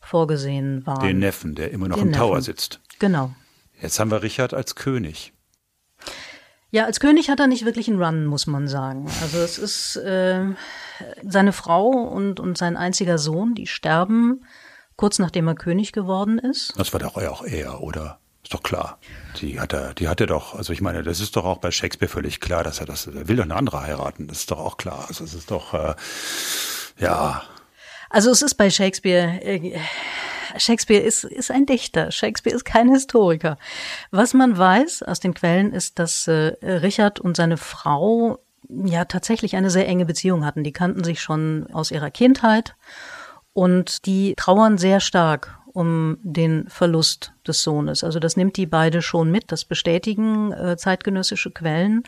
vorgesehen waren. Den Neffen, der immer noch Den im Tower Neffen. sitzt. Genau. Jetzt haben wir Richard als König. Ja, als König hat er nicht wirklich einen Run, muss man sagen. Also es ist äh, seine Frau und, und sein einziger Sohn, die sterben kurz nachdem er König geworden ist. Das war doch auch er, oder? Ist doch klar. Die hat er, die hat er doch, also ich meine, das ist doch auch bei Shakespeare völlig klar, dass er das, er will doch eine andere heiraten. Das ist doch auch klar. Also es ist doch, äh, ja, Also es ist bei Shakespeare, äh, Shakespeare ist, ist ein Dichter, Shakespeare ist kein Historiker. Was man weiß aus den Quellen ist, dass äh, Richard und seine Frau ja tatsächlich eine sehr enge Beziehung hatten. Die kannten sich schon aus ihrer Kindheit und die trauern sehr stark um den Verlust des Sohnes. Also das nimmt die beide schon mit, das bestätigen äh, zeitgenössische Quellen.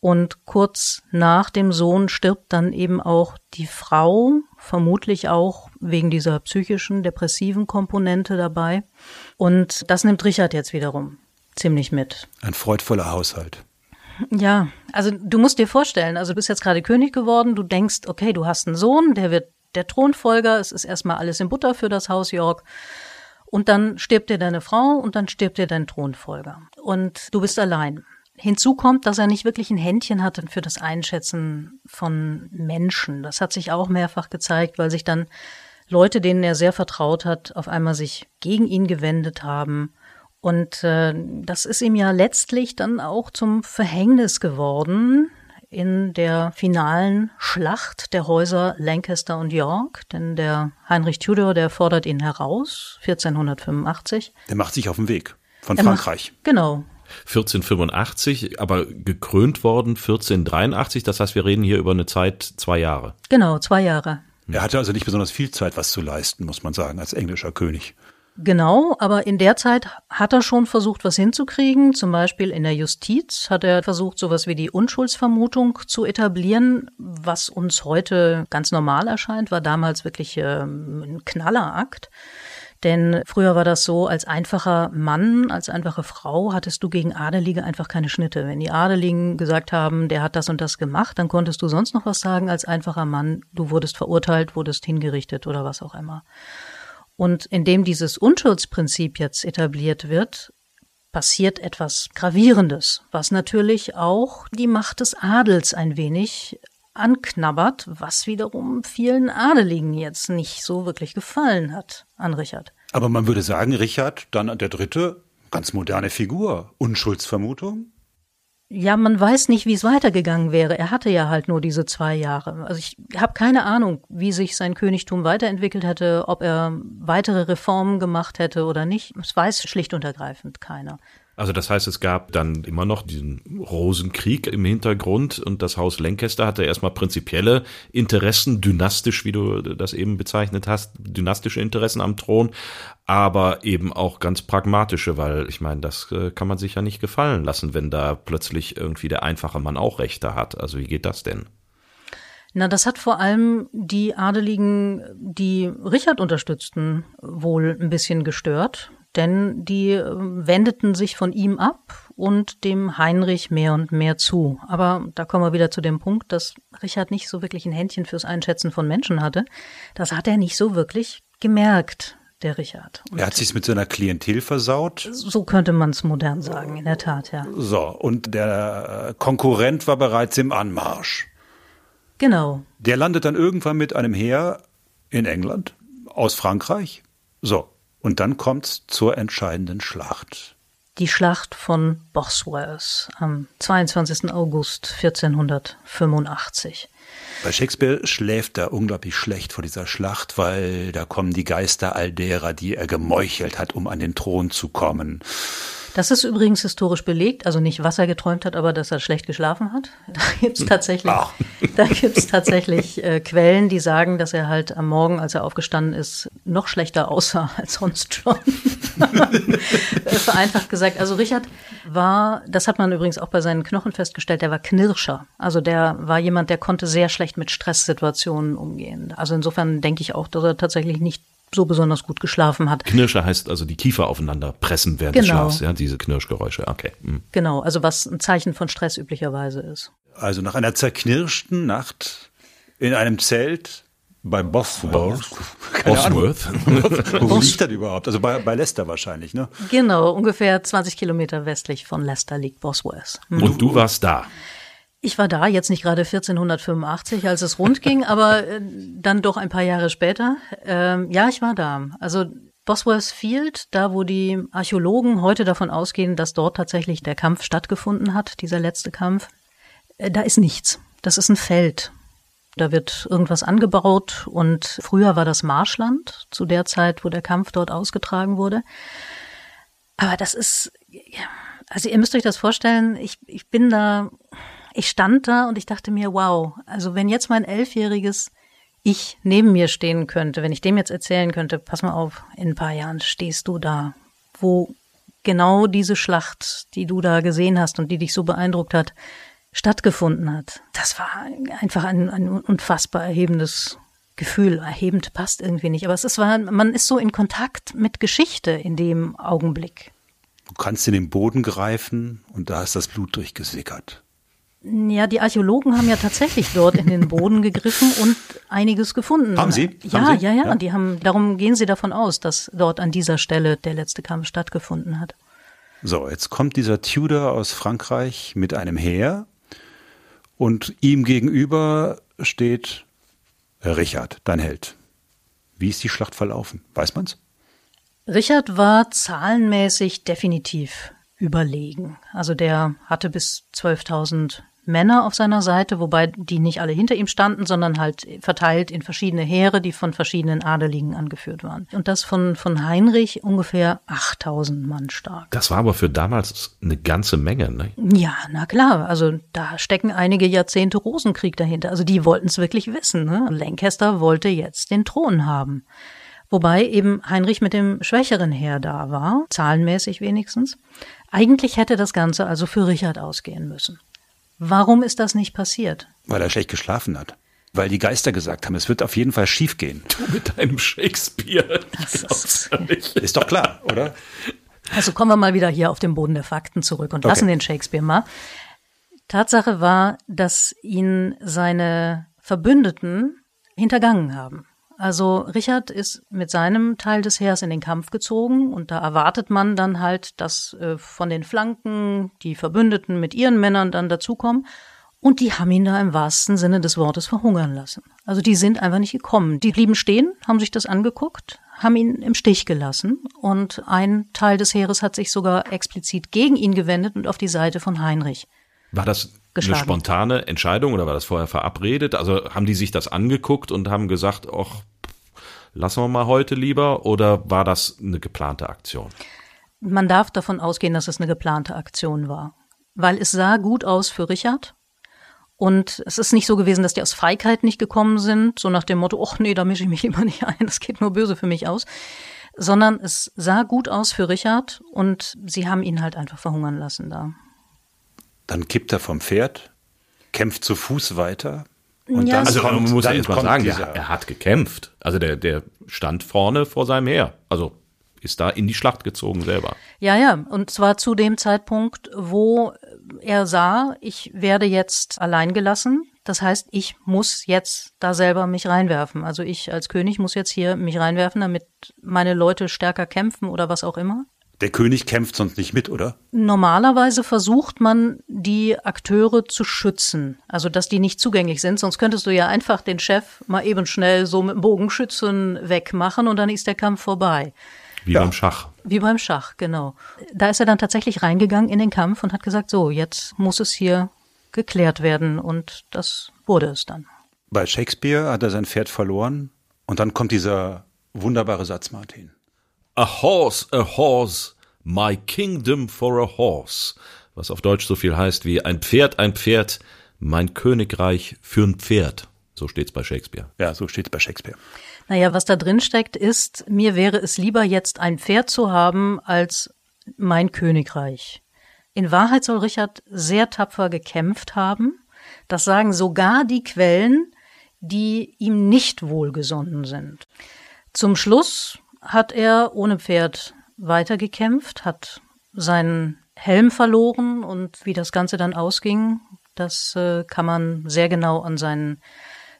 Und kurz nach dem Sohn stirbt dann eben auch die Frau, vermutlich auch wegen dieser psychischen, depressiven Komponente dabei. Und das nimmt Richard jetzt wiederum ziemlich mit. ein freudvoller Haushalt. Ja, also du musst dir vorstellen, also du bist jetzt gerade König geworden, du denkst, okay, du hast einen Sohn, der wird der Thronfolger, es ist erstmal alles in Butter für das Haus York. Und dann stirbt dir deine Frau und dann stirbt dir dein Thronfolger. Und du bist allein. Hinzu kommt, dass er nicht wirklich ein Händchen hatte für das Einschätzen von Menschen. Das hat sich auch mehrfach gezeigt, weil sich dann Leute, denen er sehr vertraut hat, auf einmal sich gegen ihn gewendet haben. Und äh, das ist ihm ja letztlich dann auch zum Verhängnis geworden in der finalen Schlacht der Häuser Lancaster und York. Denn der Heinrich Tudor, der fordert ihn heraus, 1485. Der macht sich auf den Weg von Er macht- Frankreich. Genau, 1485, aber gekrönt worden 1483. Das heißt, wir reden hier über eine Zeit zwei Jahre. genau, zwei Jahre. Er hatte also nicht besonders viel Zeit, was zu leisten, muss man sagen, als englischer König. Genau, aber in der Zeit hat er schon versucht, was hinzukriegen. Zum Beispiel in der Justiz hat er versucht, sowas wie die Unschuldsvermutung zu etablieren, was uns heute ganz normal erscheint, war damals wirklich ähm, ein Knallerakt. Denn früher war das so, als einfacher Mann, als einfache Frau hattest du gegen Adelige einfach keine Schnitte. Wenn die Adeligen gesagt haben, der hat das und das gemacht, dann konntest du sonst noch was sagen als einfacher Mann. Du wurdest verurteilt, wurdest hingerichtet oder was auch immer. Und indem dieses Unschuldsprinzip jetzt etabliert wird, passiert etwas Gravierendes, was natürlich auch die Macht des Adels ein wenig anknabbert, was wiederum vielen Adeligen jetzt nicht so wirklich gefallen hat an Richard. Aber man würde sagen, Richard, dann der Dritte, ganz moderne Figur. Unschuldsvermutung? Ja, man weiß nicht, wie es weitergegangen wäre. Er hatte ja halt nur diese zwei Jahre. Also ich habe keine Ahnung, wie sich sein Königtum weiterentwickelt hätte, ob er weitere Reformen gemacht hätte oder nicht. Das weiß schlicht und ergreifend keiner. Also das heißt, es gab dann immer noch diesen Rosenkrieg im Hintergrund und das Haus Lancaster hatte erstmal prinzipielle Interessen, dynastisch, wie du das eben bezeichnet hast, dynastische Interessen am Thron, aber eben auch ganz pragmatische, weil ich meine, das äh, kann man sich ja nicht gefallen lassen, wenn da plötzlich irgendwie der einfache Mann auch Rechte hat. Also wie geht das denn? Na, das hat vor allem die Adeligen, die Richard unterstützten, wohl ein bisschen gestört, denn die äh, wendeten sich von ihm ab und dem Heinrich mehr und mehr zu. Aber da kommen wir wieder zu dem Punkt, dass Richard nicht so wirklich ein Händchen fürs Einschätzen von Menschen hatte. Das hat er nicht so wirklich gemerkt. der Richard. Und er hat sich mit seiner Klientel versaut. So könnte man es modern sagen, in der Tat, ja. So, und der Konkurrent war bereits im Anmarsch. Genau. Der landet dann irgendwann mit einem Heer in England, aus Frankreich. So, und dann kommt's zur entscheidenden Schlacht. Die Schlacht von Bosworth am 22. August 1485. Bei Shakespeare schläft er unglaublich schlecht vor dieser Schlacht, weil da kommen die Geister all derer, die er gemeuchelt hat, um an den Thron zu kommen. Das ist übrigens historisch belegt, also nicht, was er geträumt hat, aber dass er schlecht geschlafen hat. Da gibt's tatsächlich, Ach. da gibt's tatsächlich äh, Quellen, die sagen, dass er halt am Morgen, als er aufgestanden ist, noch schlechter aussah als sonst schon. Vereinfacht gesagt. Also Richard war, das hat man übrigens auch bei seinen Knochen festgestellt, der war Knirscher. Also der war jemand, der konnte sehr schlecht mit Stresssituationen umgehen. Also insofern denke ich auch, dass er tatsächlich nicht so besonders gut geschlafen hat. Knirsche heißt also die Kiefer aufeinander pressen während genau. des Schlafs, ja, diese Knirschgeräusche, okay. Mhm. Genau, also was ein Zeichen von Stress üblicherweise ist. Also nach einer zerknirschten Nacht in einem Zelt bei Bosworth. Bosworth. Wo liegt das überhaupt? Also bei, bei Leicester wahrscheinlich, ne? Genau, ungefähr 20 Kilometer westlich von Leicester liegt Bosworth. Mhm. Und du warst da? Ich war da, jetzt nicht gerade 1485, als es rund ging, aber äh, dann doch ein paar Jahre später. Ähm, ja, ich war da. Also Bosworth Field, da wo die Archäologen heute davon ausgehen, dass dort tatsächlich der Kampf stattgefunden hat, dieser letzte Kampf, äh, da ist nichts. Das ist ein Feld. Da wird irgendwas angebaut und früher war das Marschland, zu der Zeit, wo der Kampf dort ausgetragen wurde. Aber das ist, also ihr müsst euch das vorstellen, ich, ich bin da ich stand da und ich dachte mir, wow, also wenn jetzt mein elfjähriges Ich neben mir stehen könnte, wenn ich dem jetzt erzählen könnte, pass mal auf, in ein paar Jahren stehst du da, wo genau diese Schlacht, die du da gesehen hast und die dich so beeindruckt hat, stattgefunden hat. Das war einfach ein, ein unfassbar erhebendes Gefühl. Erhebend passt irgendwie nicht, aber es ist, man ist so in Kontakt mit Geschichte in dem Augenblick. Du kannst in den Boden greifen und da ist das Blut durchgesickert. Ja, die Archäologen haben ja tatsächlich dort in den Boden gegriffen und einiges gefunden. Haben Sie? Ja, haben Sie? ja, ja, ja. Die haben, darum gehen sie davon aus, dass dort an dieser Stelle der letzte Kampf stattgefunden hat. So, jetzt kommt dieser Tudor aus Frankreich mit einem Heer und ihm gegenüber steht Richard, dein Held. Wie ist die Schlacht verlaufen? Weiß man's? Richard war zahlenmäßig definitiv überlegen. Also der hatte bis 12.000 Männer auf seiner Seite, wobei die nicht alle hinter ihm standen, sondern halt verteilt in verschiedene Heere, die von verschiedenen Adeligen angeführt waren. Und das von, von Heinrich ungefähr 8000 Mann stark. Das war aber für damals eine ganze Menge, ne? Ja, na klar. Also da stecken einige Jahrzehnte Rosenkrieg dahinter. Also die wollten es wirklich wissen. Ne? Lancaster wollte jetzt den Thron haben. Wobei eben Heinrich mit dem schwächeren Heer da war, zahlenmäßig wenigstens. Eigentlich hätte das Ganze also für Richard ausgehen müssen. Warum ist das nicht passiert? Weil er schlecht geschlafen hat. Weil die Geister gesagt haben, es wird auf jeden Fall schief gehen. Du mit deinem Shakespeare. Das ist, ist doch klar, oder? Also kommen wir mal wieder hier auf den Boden der Fakten zurück und okay. lassen den Shakespeare mal. Tatsache war, dass ihn seine Verbündeten hintergangen haben. Also Richard ist mit seinem Teil des Heers in den Kampf gezogen und da erwartet man dann halt, dass äh, von den Flanken die Verbündeten mit ihren Männern dann dazukommen. Und die haben ihn da im wahrsten Sinne des Wortes verhungern lassen. Also die sind einfach nicht gekommen. Die blieben stehen, haben sich das angeguckt, haben ihn im Stich gelassen und ein Teil des Heeres hat sich sogar explizit gegen ihn gewendet und auf die Seite von Heinrich. War das eine spontane Entscheidung oder war das vorher verabredet? Also haben die sich das angeguckt und haben gesagt, ach, lassen wir mal heute lieber oder war das eine geplante Aktion? Man darf davon ausgehen, dass es eine geplante Aktion war, weil es sah gut aus für Richard. Und es ist nicht so gewesen, dass die aus Feigheit nicht gekommen sind, so nach dem Motto, ach nee, da mische ich mich lieber nicht ein, das geht nur böse für mich aus, sondern es sah gut aus für Richard und sie haben ihn halt einfach verhungern lassen da. Dann kippt er vom Pferd, kämpft zu Fuß weiter. Und ja, dann also kommt, man muss ja erst mal sagen, er, er hat gekämpft. Also der, der stand vorne vor seinem Heer. Also ist da in die Schlacht gezogen selber. Ja, ja. Und zwar zu dem Zeitpunkt, wo er sah, ich werde jetzt allein gelassen. Das heißt, ich muss jetzt da selber mich reinwerfen. Also ich als König muss jetzt hier mich reinwerfen, damit meine Leute stärker kämpfen oder was auch immer. Der König kämpft sonst nicht mit, oder? Normalerweise versucht man, die Akteure zu schützen, also dass die nicht zugänglich sind, sonst könntest du ja einfach den Chef mal eben schnell so mit dem Bogenschützen wegmachen und dann ist der Kampf vorbei. Wie ja. beim Schach. Wie beim Schach, genau. Da ist er dann tatsächlich reingegangen in den Kampf und hat gesagt, so, jetzt muss es hier geklärt werden und das wurde es dann. Bei Shakespeare hat er sein Pferd verloren und dann kommt dieser wunderbare Satz, Martin. A horse, a horse, my kingdom for a horse. Was auf Deutsch so viel heißt wie ein Pferd, ein Pferd, mein Königreich für ein Pferd. So steht's bei Shakespeare. Ja, so steht's bei Shakespeare. Naja, was da drin steckt, ist, mir wäre es lieber jetzt ein Pferd zu haben als mein Königreich. In Wahrheit soll Richard sehr tapfer gekämpft haben. Das sagen sogar die Quellen, die ihm nicht wohlgesonnen sind. Zum Schluss hat er ohne Pferd weitergekämpft, hat seinen Helm verloren und wie das Ganze dann ausging, das äh, kann man sehr genau an seinen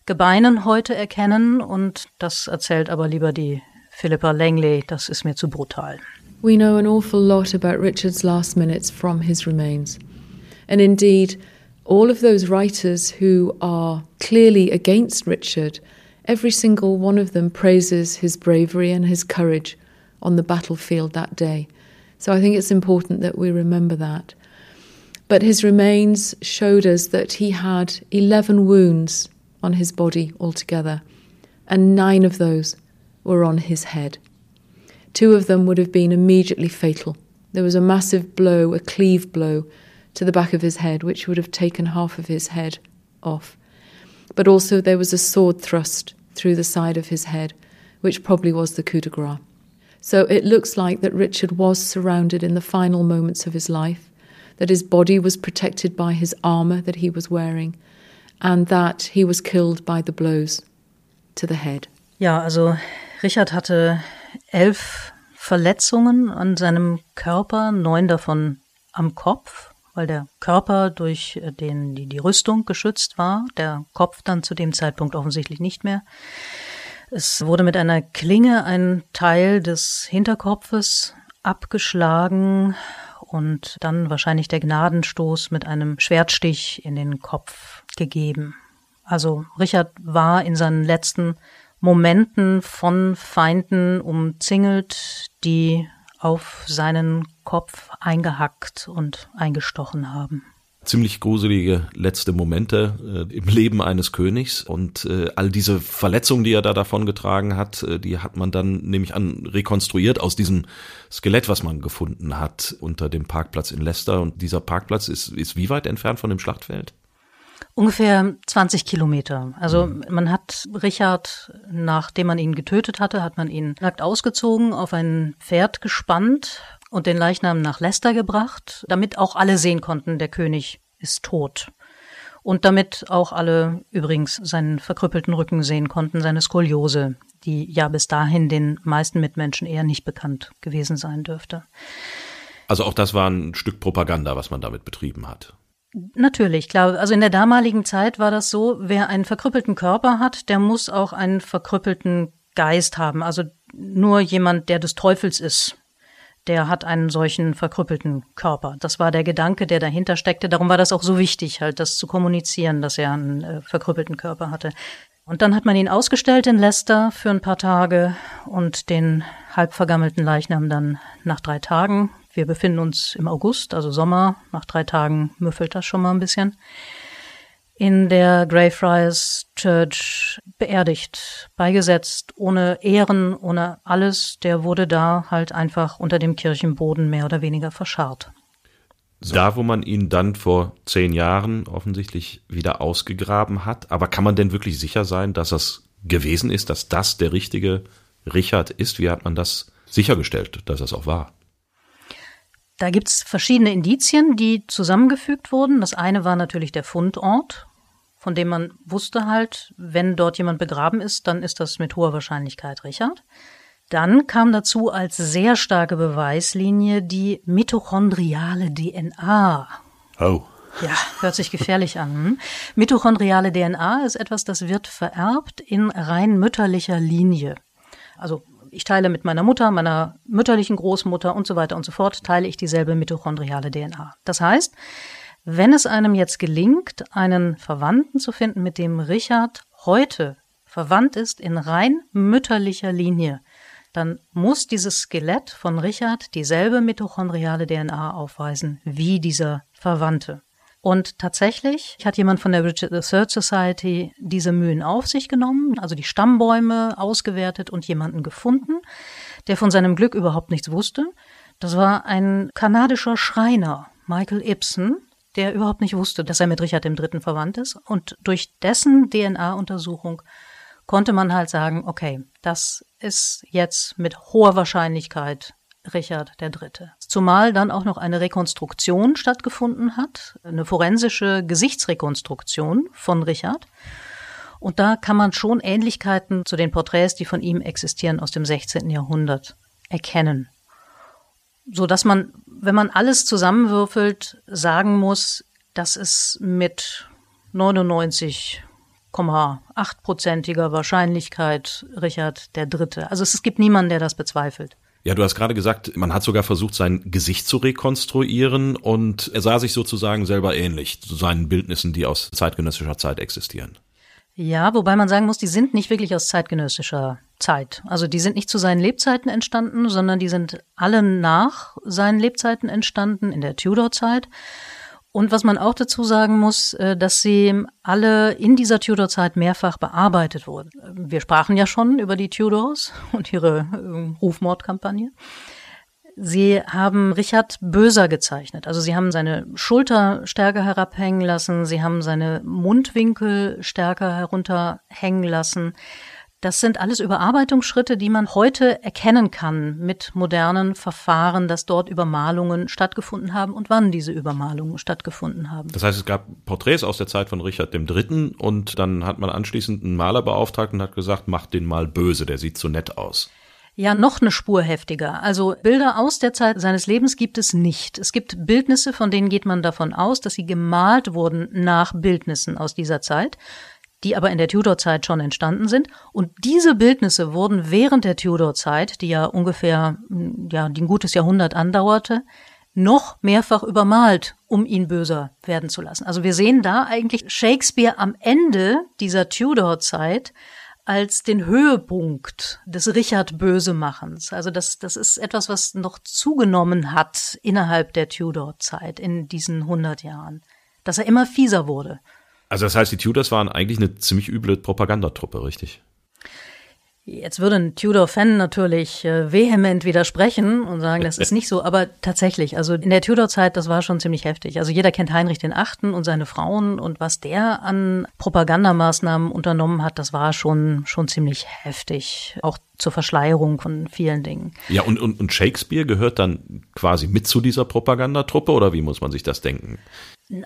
Gebeinen heute erkennen und das erzählt aber lieber die Philippa Langley, das ist mir zu brutal. We know an awful lot about Richard's last minutes from his remains. And indeed, all of those writers who are clearly against Richard, every single one of them praises his bravery and his courage on the battlefield that day. So I think it's important that we remember that. But his remains showed us that he had 11 wounds on his body altogether, and nine of those were on his head. Two of them would have been immediately fatal. There was a massive blow, a cleave blow, to the back of his head, which would have taken half of his head off. But also there was a sword thrust through the side of his head, which probably was the coup de grace. So it looks like that Richard was surrounded in the final moments of his life, that his body was protected by his armour that he was wearing, and that he was killed by the blows to the head. Ja, also Richard hatte elf Verletzungen an seinem Körper, neun davon am Kopf, weil der Körper durch den die, die Rüstung geschützt war, der Kopf dann zu dem Zeitpunkt offensichtlich nicht mehr. Es wurde mit einer Klinge ein Teil des Hinterkopfes abgeschlagen und dann wahrscheinlich der Gnadenstoß mit einem Schwertstich in den Kopf gegeben. Also Richard war in seinen letzten Momenten von Feinden umzingelt, die auf seinen Kopf eingehackt und eingestochen haben. Ziemlich gruselige letzte Momente äh, im Leben eines Königs. Und äh, all diese Verletzungen, die er da davon getragen hat, äh, die hat man dann nämlich an rekonstruiert aus diesem Skelett, was man gefunden hat unter dem Parkplatz in Leicester. Und dieser Parkplatz ist ist wie weit entfernt von dem Schlachtfeld? Ungefähr 20 Kilometer. Also mhm. man hat Richard, nachdem man ihn getötet hatte, hat man ihn nackt ausgezogen, auf ein Pferd gespannt und den Leichnam nach Leicester gebracht, damit auch alle sehen konnten, der König ist tot. Und damit auch alle übrigens seinen verkrüppelten Rücken sehen konnten, seine Skoliose, die ja bis dahin den meisten Mitmenschen eher nicht bekannt gewesen sein dürfte. Also auch das war ein Stück Propaganda, was man damit betrieben hat. Natürlich, klar. Also in der damaligen Zeit war das so, wer einen verkrüppelten Körper hat, der muss auch einen verkrüppelten Geist haben. Also nur jemand, der des Teufels ist, der hat einen solchen verkrüppelten Körper. Das war der Gedanke, der dahinter steckte. Darum war das auch so wichtig, halt das zu kommunizieren, dass er einen äh, verkrüppelten Körper hatte. Und dann hat man ihn ausgestellt in Leicester für ein paar Tage und den halb vergammelten Leichnam dann nach drei Tagen. Wir befinden uns im August, also Sommer. Nach drei Tagen müffelt das schon mal ein bisschen in der Greyfriars Church beerdigt, beigesetzt, ohne Ehren, ohne alles. Der wurde da halt einfach unter dem Kirchenboden mehr oder weniger verscharrt. So. Da, wo man ihn dann vor zehn Jahren offensichtlich wieder ausgegraben hat. Aber kann man denn wirklich sicher sein, dass das gewesen ist, dass das der richtige Richard ist? Wie hat man das sichergestellt, dass das auch war? Da gibt's verschiedene Indizien, die zusammengefügt wurden. Das eine war natürlich der Fundort, von dem man wusste halt, wenn dort jemand begraben ist, dann ist das mit hoher Wahrscheinlichkeit Richard. Dann kam dazu als sehr starke Beweislinie die mitochondriale DNA. Oh. Ja, hört sich gefährlich an. Hm? Mitochondriale DNA ist etwas, das wird vererbt in rein mütterlicher Linie. Also ich teile mit meiner Mutter, meiner mütterlichen Großmutter und so weiter und so fort, teile ich dieselbe mitochondriale DNA. Das heißt, wenn es einem jetzt gelingt, einen Verwandten zu finden, mit dem Richard heute verwandt ist in rein mütterlicher Linie, dann muss dieses Skelett von Richard dieselbe mitochondriale DNA aufweisen wie dieser Verwandte. Und tatsächlich hat jemand von der Richard III Society diese Mühen auf sich genommen, also die Stammbäume ausgewertet und jemanden gefunden, der von seinem Glück überhaupt nichts wusste. Das war ein kanadischer Schreiner, Michael Ibsen, der überhaupt nicht wusste, dass er mit Richard III. verwandt ist. Und durch dessen DNA-Untersuchung konnte man halt sagen, okay, das ist jetzt mit hoher Wahrscheinlichkeit Richard III. Zumal dann auch noch eine Rekonstruktion stattgefunden hat, eine forensische Gesichtsrekonstruktion von Richard. Und da kann man schon Ähnlichkeiten zu den Porträts, die von ihm existieren, aus dem 16. Jahrhundert erkennen. So dass man, wenn man alles zusammenwürfelt, sagen muss, dass es mit 99,8-prozentiger Wahrscheinlichkeit Richard III. Also es gibt niemanden, der das bezweifelt. Ja, du hast gerade gesagt, man hat sogar versucht, sein Gesicht zu rekonstruieren und er sah sich sozusagen selber ähnlich zu seinen Bildnissen, die aus zeitgenössischer Zeit existieren. Ja, wobei man sagen muss, die sind nicht wirklich aus zeitgenössischer Zeit. Also die sind nicht zu seinen Lebzeiten entstanden, sondern die sind alle nach seinen Lebzeiten entstanden, in der Tudor-Zeit. Und was man auch dazu sagen muss, äh, dass sie alle in dieser Tudor-Zeit mehrfach bearbeitet wurden. Wir sprachen ja schon über die Tudors und ihre äh, Rufmordkampagne. Sie haben Richard böser gezeichnet. Also sie haben seine Schulter stärker herabhängen lassen, sie haben seine Mundwinkel stärker herunterhängen lassen. Das sind alles Überarbeitungsschritte, die man heute erkennen kann mit modernen Verfahren, dass dort Übermalungen stattgefunden haben und wann diese Übermalungen stattgefunden haben. Das heißt, es gab Porträts aus der Zeit von Richard III. und dann hat man anschließend einen Maler beauftragt und hat gesagt, macht den mal böse, der sieht so nett aus. Ja, noch eine Spur heftiger. Also Bilder aus der Zeit seines Lebens gibt es nicht. Es gibt Bildnisse, von denen geht man davon aus, dass sie gemalt wurden nach Bildnissen aus dieser Zeit die aber in der Tudor-Zeit schon entstanden sind. Und diese Bildnisse wurden während der Tudor-Zeit, die ja ungefähr, hm, ja, die ein gutes Jahrhundert andauerte, noch mehrfach übermalt, um ihn böser werden zu lassen. Also wir sehen da eigentlich Shakespeare am Ende dieser Tudor-Zeit als den Höhepunkt des Richard Bösemachens. Also das, das ist etwas, was noch zugenommen hat innerhalb der Tudor-Zeit in diesen 100 Jahren. Dass er immer fieser wurde. Also das heißt, die Tudors waren eigentlich eine ziemlich üble Propagandatruppe, richtig? Jetzt würde ein Tudor-Fan natürlich äh, vehement widersprechen und sagen, das ist nicht so, aber tatsächlich, also in der Tudor-Zeit, das war schon ziemlich heftig. Also jeder kennt Heinrich den Achten und seine Frauen und was der an Propagandamaßnahmen unternommen hat, das war schon, schon ziemlich heftig. Auch zur Verschleierung von vielen Dingen. Ja, und, und, und Shakespeare gehört dann quasi mit zu dieser Propagandatruppe oder wie muss man sich das denken?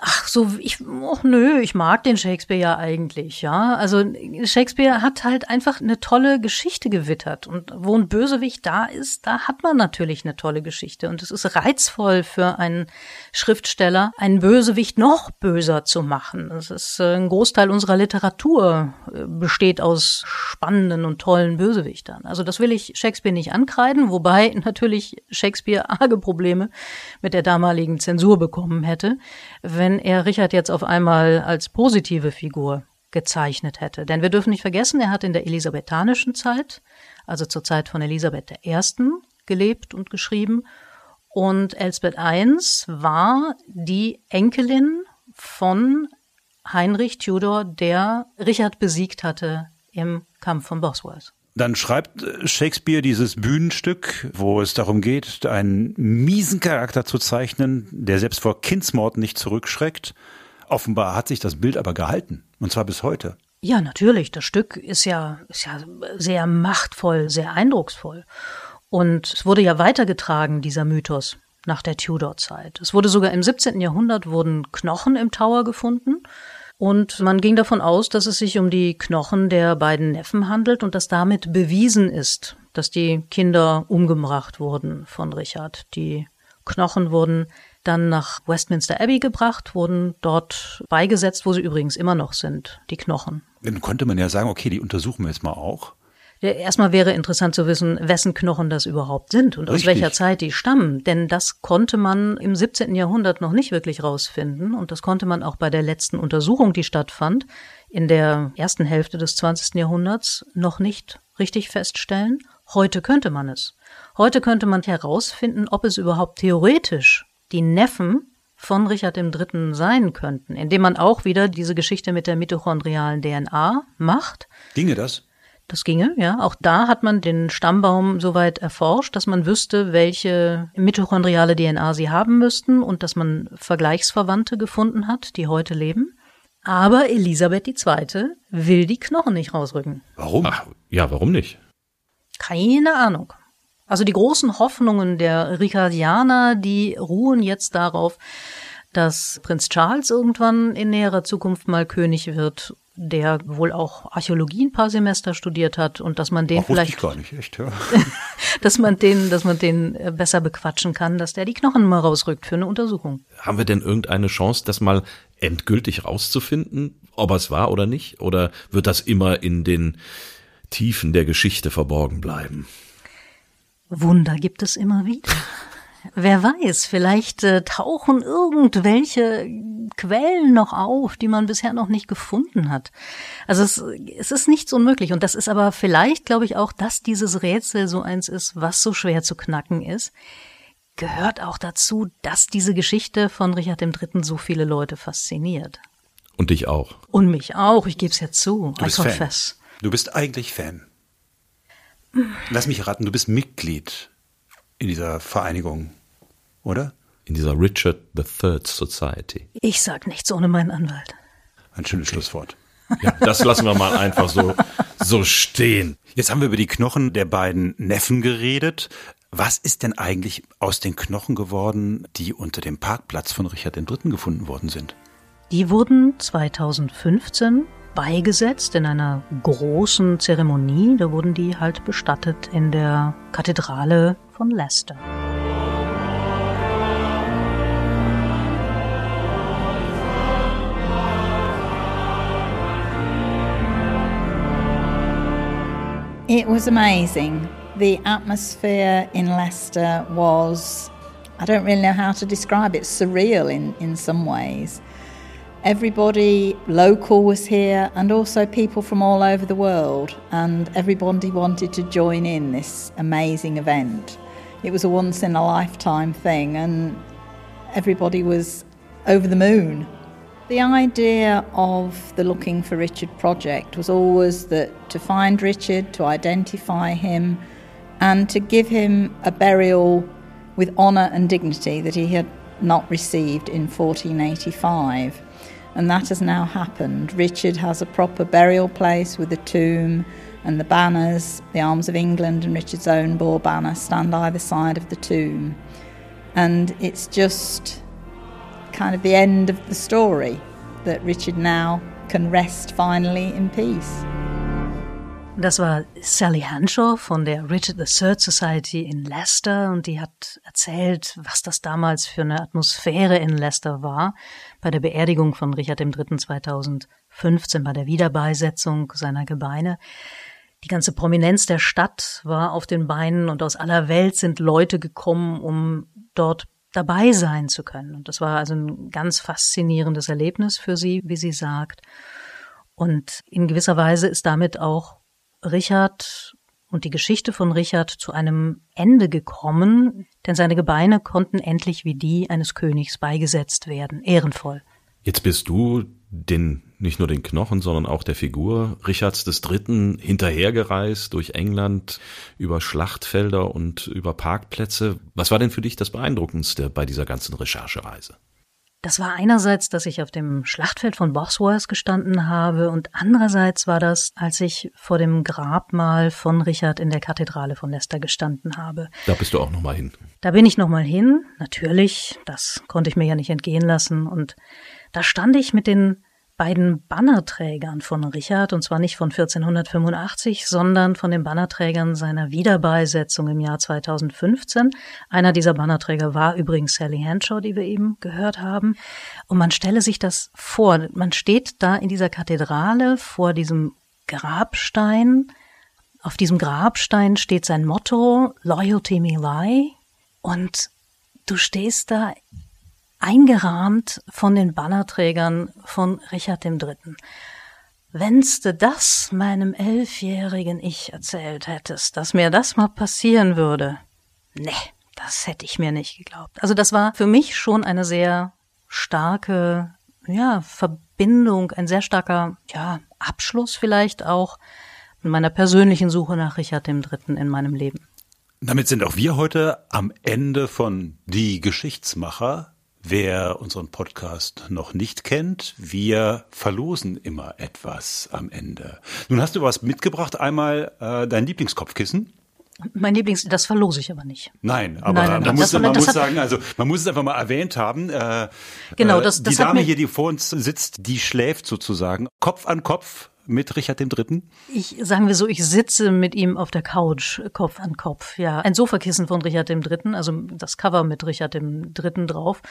Ach so, ich, oh, nö, ich mag den Shakespeare ja eigentlich, ja. Also Shakespeare hat halt einfach eine tolle Geschichte gewittert. Und wo ein Bösewicht da ist, da hat man natürlich eine tolle Geschichte. Und es ist reizvoll für einen Schriftsteller, einen Bösewicht noch böser zu machen. Das ist äh, ein Großteil unserer Literatur äh, besteht aus spannenden und tollen Bösewichtern. Also das will ich Shakespeare nicht ankreiden, wobei natürlich Shakespeare arge Probleme mit der damaligen Zensur bekommen hätte wenn er Richard jetzt auf einmal als positive Figur gezeichnet hätte. Denn wir dürfen nicht vergessen, er hat in der elisabethanischen Zeit, also zur Zeit von Elisabeth I., gelebt und geschrieben. Und Elsbeth I war die Enkelin von Heinrich Tudor, der Richard besiegt hatte im Kampf von Bosworth. Dann schreibt Shakespeare dieses Bühnenstück, wo es darum geht, einen miesen Charakter zu zeichnen, der selbst vor Kindsmord nicht zurückschreckt. Offenbar hat sich das Bild aber gehalten, und zwar bis heute. Ja, natürlich. Das Stück ist ja, ist ja sehr machtvoll, sehr eindrucksvoll. Und es wurde ja weitergetragen, dieser Mythos, nach der Tudor-Zeit. Es wurde sogar im 17. Jahrhundert wurden Knochen im Tower gefunden und man ging davon aus, dass es sich um die Knochen der beiden Neffen handelt und dass damit bewiesen ist, dass die Kinder umgebracht wurden von Richard. Die Knochen wurden dann nach Westminster Abbey gebracht, wurden dort beigesetzt, wo sie übrigens immer noch sind, die Knochen. Dann konnte man ja sagen, okay, die untersuchen wir jetzt mal auch. Erstmal wäre interessant zu wissen, wessen Knochen das überhaupt sind und Richtig. aus welcher Zeit die stammen. Denn das konnte man im 17. Jahrhundert noch nicht wirklich rausfinden. Und das konnte man auch bei der letzten Untersuchung, die stattfand, in der ersten Hälfte des 20. Jahrhunderts noch nicht richtig feststellen. Heute könnte man es. Heute könnte man herausfinden, ob es überhaupt theoretisch die Neffen von Richard III. sein könnten, indem man auch wieder diese Geschichte mit der mitochondrialen DNA macht. Ginge das? Das ginge, ja. Auch da hat man den Stammbaum soweit erforscht, dass man wüsste, welche mitochondriale DNA sie haben müssten und dass man Vergleichsverwandte gefunden hat, die heute leben. Aber Elisabeth II. will die Knochen nicht rausrücken. Warum? Ach, ja, warum nicht? Keine Ahnung. Also die großen Hoffnungen der Ricardianer, die ruhen jetzt darauf, dass Prinz Charles irgendwann in näherer Zukunft mal König wird der wohl auch Archäologie ein paar Semester studiert hat und dass man den Ach, vielleicht ich gar nicht echt, ja. dass man den, dass man den äh, besser bequatschen kann, dass der die Knochen mal rausrückt für eine Untersuchung. Haben wir denn irgendeine Chance, das mal endgültig rauszufinden, ob es war oder nicht? Oder wird das immer in den Tiefen der Geschichte verborgen bleiben? Wunder gibt es immer wieder. Wer weiß, vielleicht äh, tauchen irgendwelche Quellen noch auf, die man bisher noch nicht gefunden hat. Also es, es ist nichts unmöglich. Und das ist aber vielleicht, glaube ich, auch, dass dieses Rätsel so eins ist, was so schwer zu knacken ist, gehört auch dazu, dass diese Geschichte von Richard III. so viele Leute fasziniert. Und dich auch. Und mich auch, ich gebe es ja zu. Du bist I confess. Fan. Du bist eigentlich Fan. Lass mich raten, du bist Mitglied in dieser Vereinigung, oder? In dieser Richard III Society. Ich sag nichts ohne meinen Anwalt. Ein schönes Schlusswort. Ja, das lassen wir mal einfach so, so stehen. Jetzt haben wir über die Knochen der beiden Neffen geredet. Was ist denn eigentlich aus den Knochen geworden, die unter dem Parkplatz von Richard III. gefunden worden sind? Die wurden 2015 beigesetzt in einer großen Zeremonie. Da wurden die halt bestattet in der Kathedrale von Leicester. It was amazing. The atmosphere in Leicester was, I don't really know how to describe it, surreal in, in some ways. Everybody local was here and also people from all over the world, and everybody wanted to join in this amazing event. It was a once in a lifetime thing, and everybody was over the moon. The idea of the Looking for Richard project was always that to find Richard, to identify him, and to give him a burial with honour and dignity that he had not received in 1485 and that has now happened. Richard has a proper burial place with a tomb, and the banners, the arms of England and Richard's own boar banner, stand either side of the tomb. And it's just kind of the end of the story that Richard now can rest finally in peace. Das war Sally Hanshaw von der Richard III Society in Leicester und die hat erzählt, was das damals für eine Atmosphäre in Leicester war bei der Beerdigung von Richard III. 2015, bei der Wiederbeisetzung seiner Gebeine. Die ganze Prominenz der Stadt war auf den Beinen und aus aller Welt sind Leute gekommen, um dort dabei sein zu können. Und das war also ein ganz faszinierendes Erlebnis für sie, wie sie sagt. Und in gewisser Weise ist damit auch Richard und die Geschichte von Richard zu einem Ende gekommen, denn seine Gebeine konnten endlich wie die eines Königs beigesetzt werden, ehrenvoll. Jetzt bist du den nicht nur den Knochen, sondern auch der Figur Richards III. hinterhergereist durch England über Schlachtfelder und über Parkplätze. Was war denn für dich das Beeindruckendste bei dieser ganzen Recherchereise? Das war einerseits, dass ich auf dem Schlachtfeld von Bosworth gestanden habe und andererseits war das, als ich vor dem Grabmal von Richard in der Kathedrale von Leicester gestanden habe. Da bist du auch nochmal hin. Da bin ich nochmal hin, natürlich, das konnte ich mir ja nicht entgehen lassen und da stand ich mit den beiden Bannerträgern von Richard, und zwar nicht von 1485, sondern von den Bannerträgern seiner Wiederbeisetzung im Jahr 2015. Einer dieser Bannerträger war übrigens Sally Henshaw, die wir eben gehört haben. Und man stelle sich das vor, man steht da in dieser Kathedrale vor diesem Grabstein. Auf diesem Grabstein steht sein Motto, Loyalty Me Lie. Und du stehst da eingerahmt von den Bannerträgern von Richard III. Wenn's du das meinem elfjährigen Ich erzählt hättest, dass mir das mal passieren würde, ne, das hätte ich mir nicht geglaubt. Also das war für mich schon eine sehr starke, ja, Verbindung, ein sehr starker, ja, Abschluss vielleicht auch in meiner persönlichen Suche nach Richard III. in meinem Leben. Damit sind auch wir heute am Ende von Die Geschichtsmacher. Wer unseren Podcast noch nicht kennt, wir verlosen immer etwas am Ende. Nun hast du was mitgebracht, einmal äh, dein Lieblingskopfkissen. Mein Lieblings, das verlose ich aber nicht. Nein, aber nein, nein, man, muss, man muss sagen, also man muss es einfach mal erwähnt haben. Äh, genau, das, das die Dame hier, die vor uns sitzt, die schläft sozusagen Kopf an Kopf mit Richard III.? Ich sagen wir so, ich sitze mit ihm auf der Couch, Kopf an Kopf. Ja, ein Sofakissen von Richard III., also das Cover mit Richard III. drauf,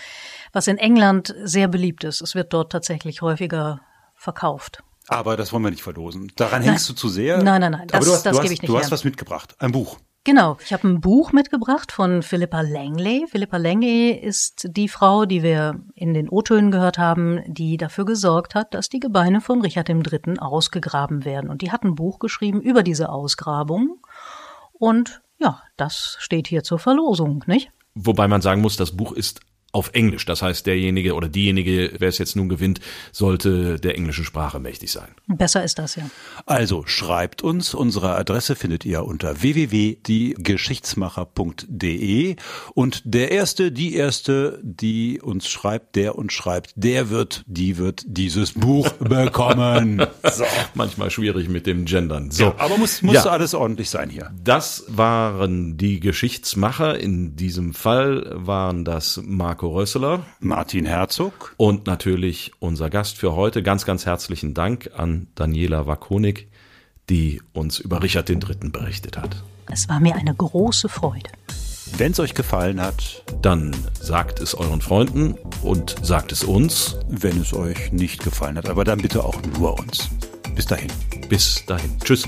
was in England sehr beliebt ist. Es wird dort tatsächlich häufiger verkauft. Aber das wollen wir nicht verlosen. Daran hängst du zu sehr. Nein, nein, nein. Das, Aber du hast, das du gebe ich nicht. Du hast was mitgebracht, ein Buch. Genau, ich habe ein Buch mitgebracht von Philippa Langley. Philippa Langley ist die Frau, die wir in den O-Tönen gehört haben, die dafür gesorgt hat, dass die Gebeine von Richard III. ausgegraben werden. Und die hat ein Buch geschrieben über diese Ausgrabung. Und ja, das steht hier zur Verlosung, nicht? Wobei man sagen muss, das Buch ist auf Englisch. Das heißt, derjenige oder diejenige, wer es jetzt nun gewinnt, sollte der englischen Sprache mächtig sein. Besser ist das, ja. Also schreibt uns. Unsere Adresse findet ihr unter www.diegeschichtsmacher.de und der Erste, die Erste, die uns schreibt, der uns schreibt, der wird, die wird dieses Buch bekommen. So. Manchmal schwierig mit dem Gendern. So. Ja, aber muss, muss ja. alles ordentlich sein hier. Das waren die Geschichtsmacher. In diesem Fall waren das Mark Marco Rösseler, Martin Herzog und natürlich unser Gast für heute. Ganz, ganz herzlichen Dank an Daniela Wakonik, die uns über Richard III. berichtet hat. Es war mir eine große Freude. Wenn es euch gefallen hat, dann sagt es euren Freunden und sagt es uns. Wenn es euch nicht gefallen hat, aber dann bitte auch nur uns. Bis dahin. Bis dahin. Tschüss.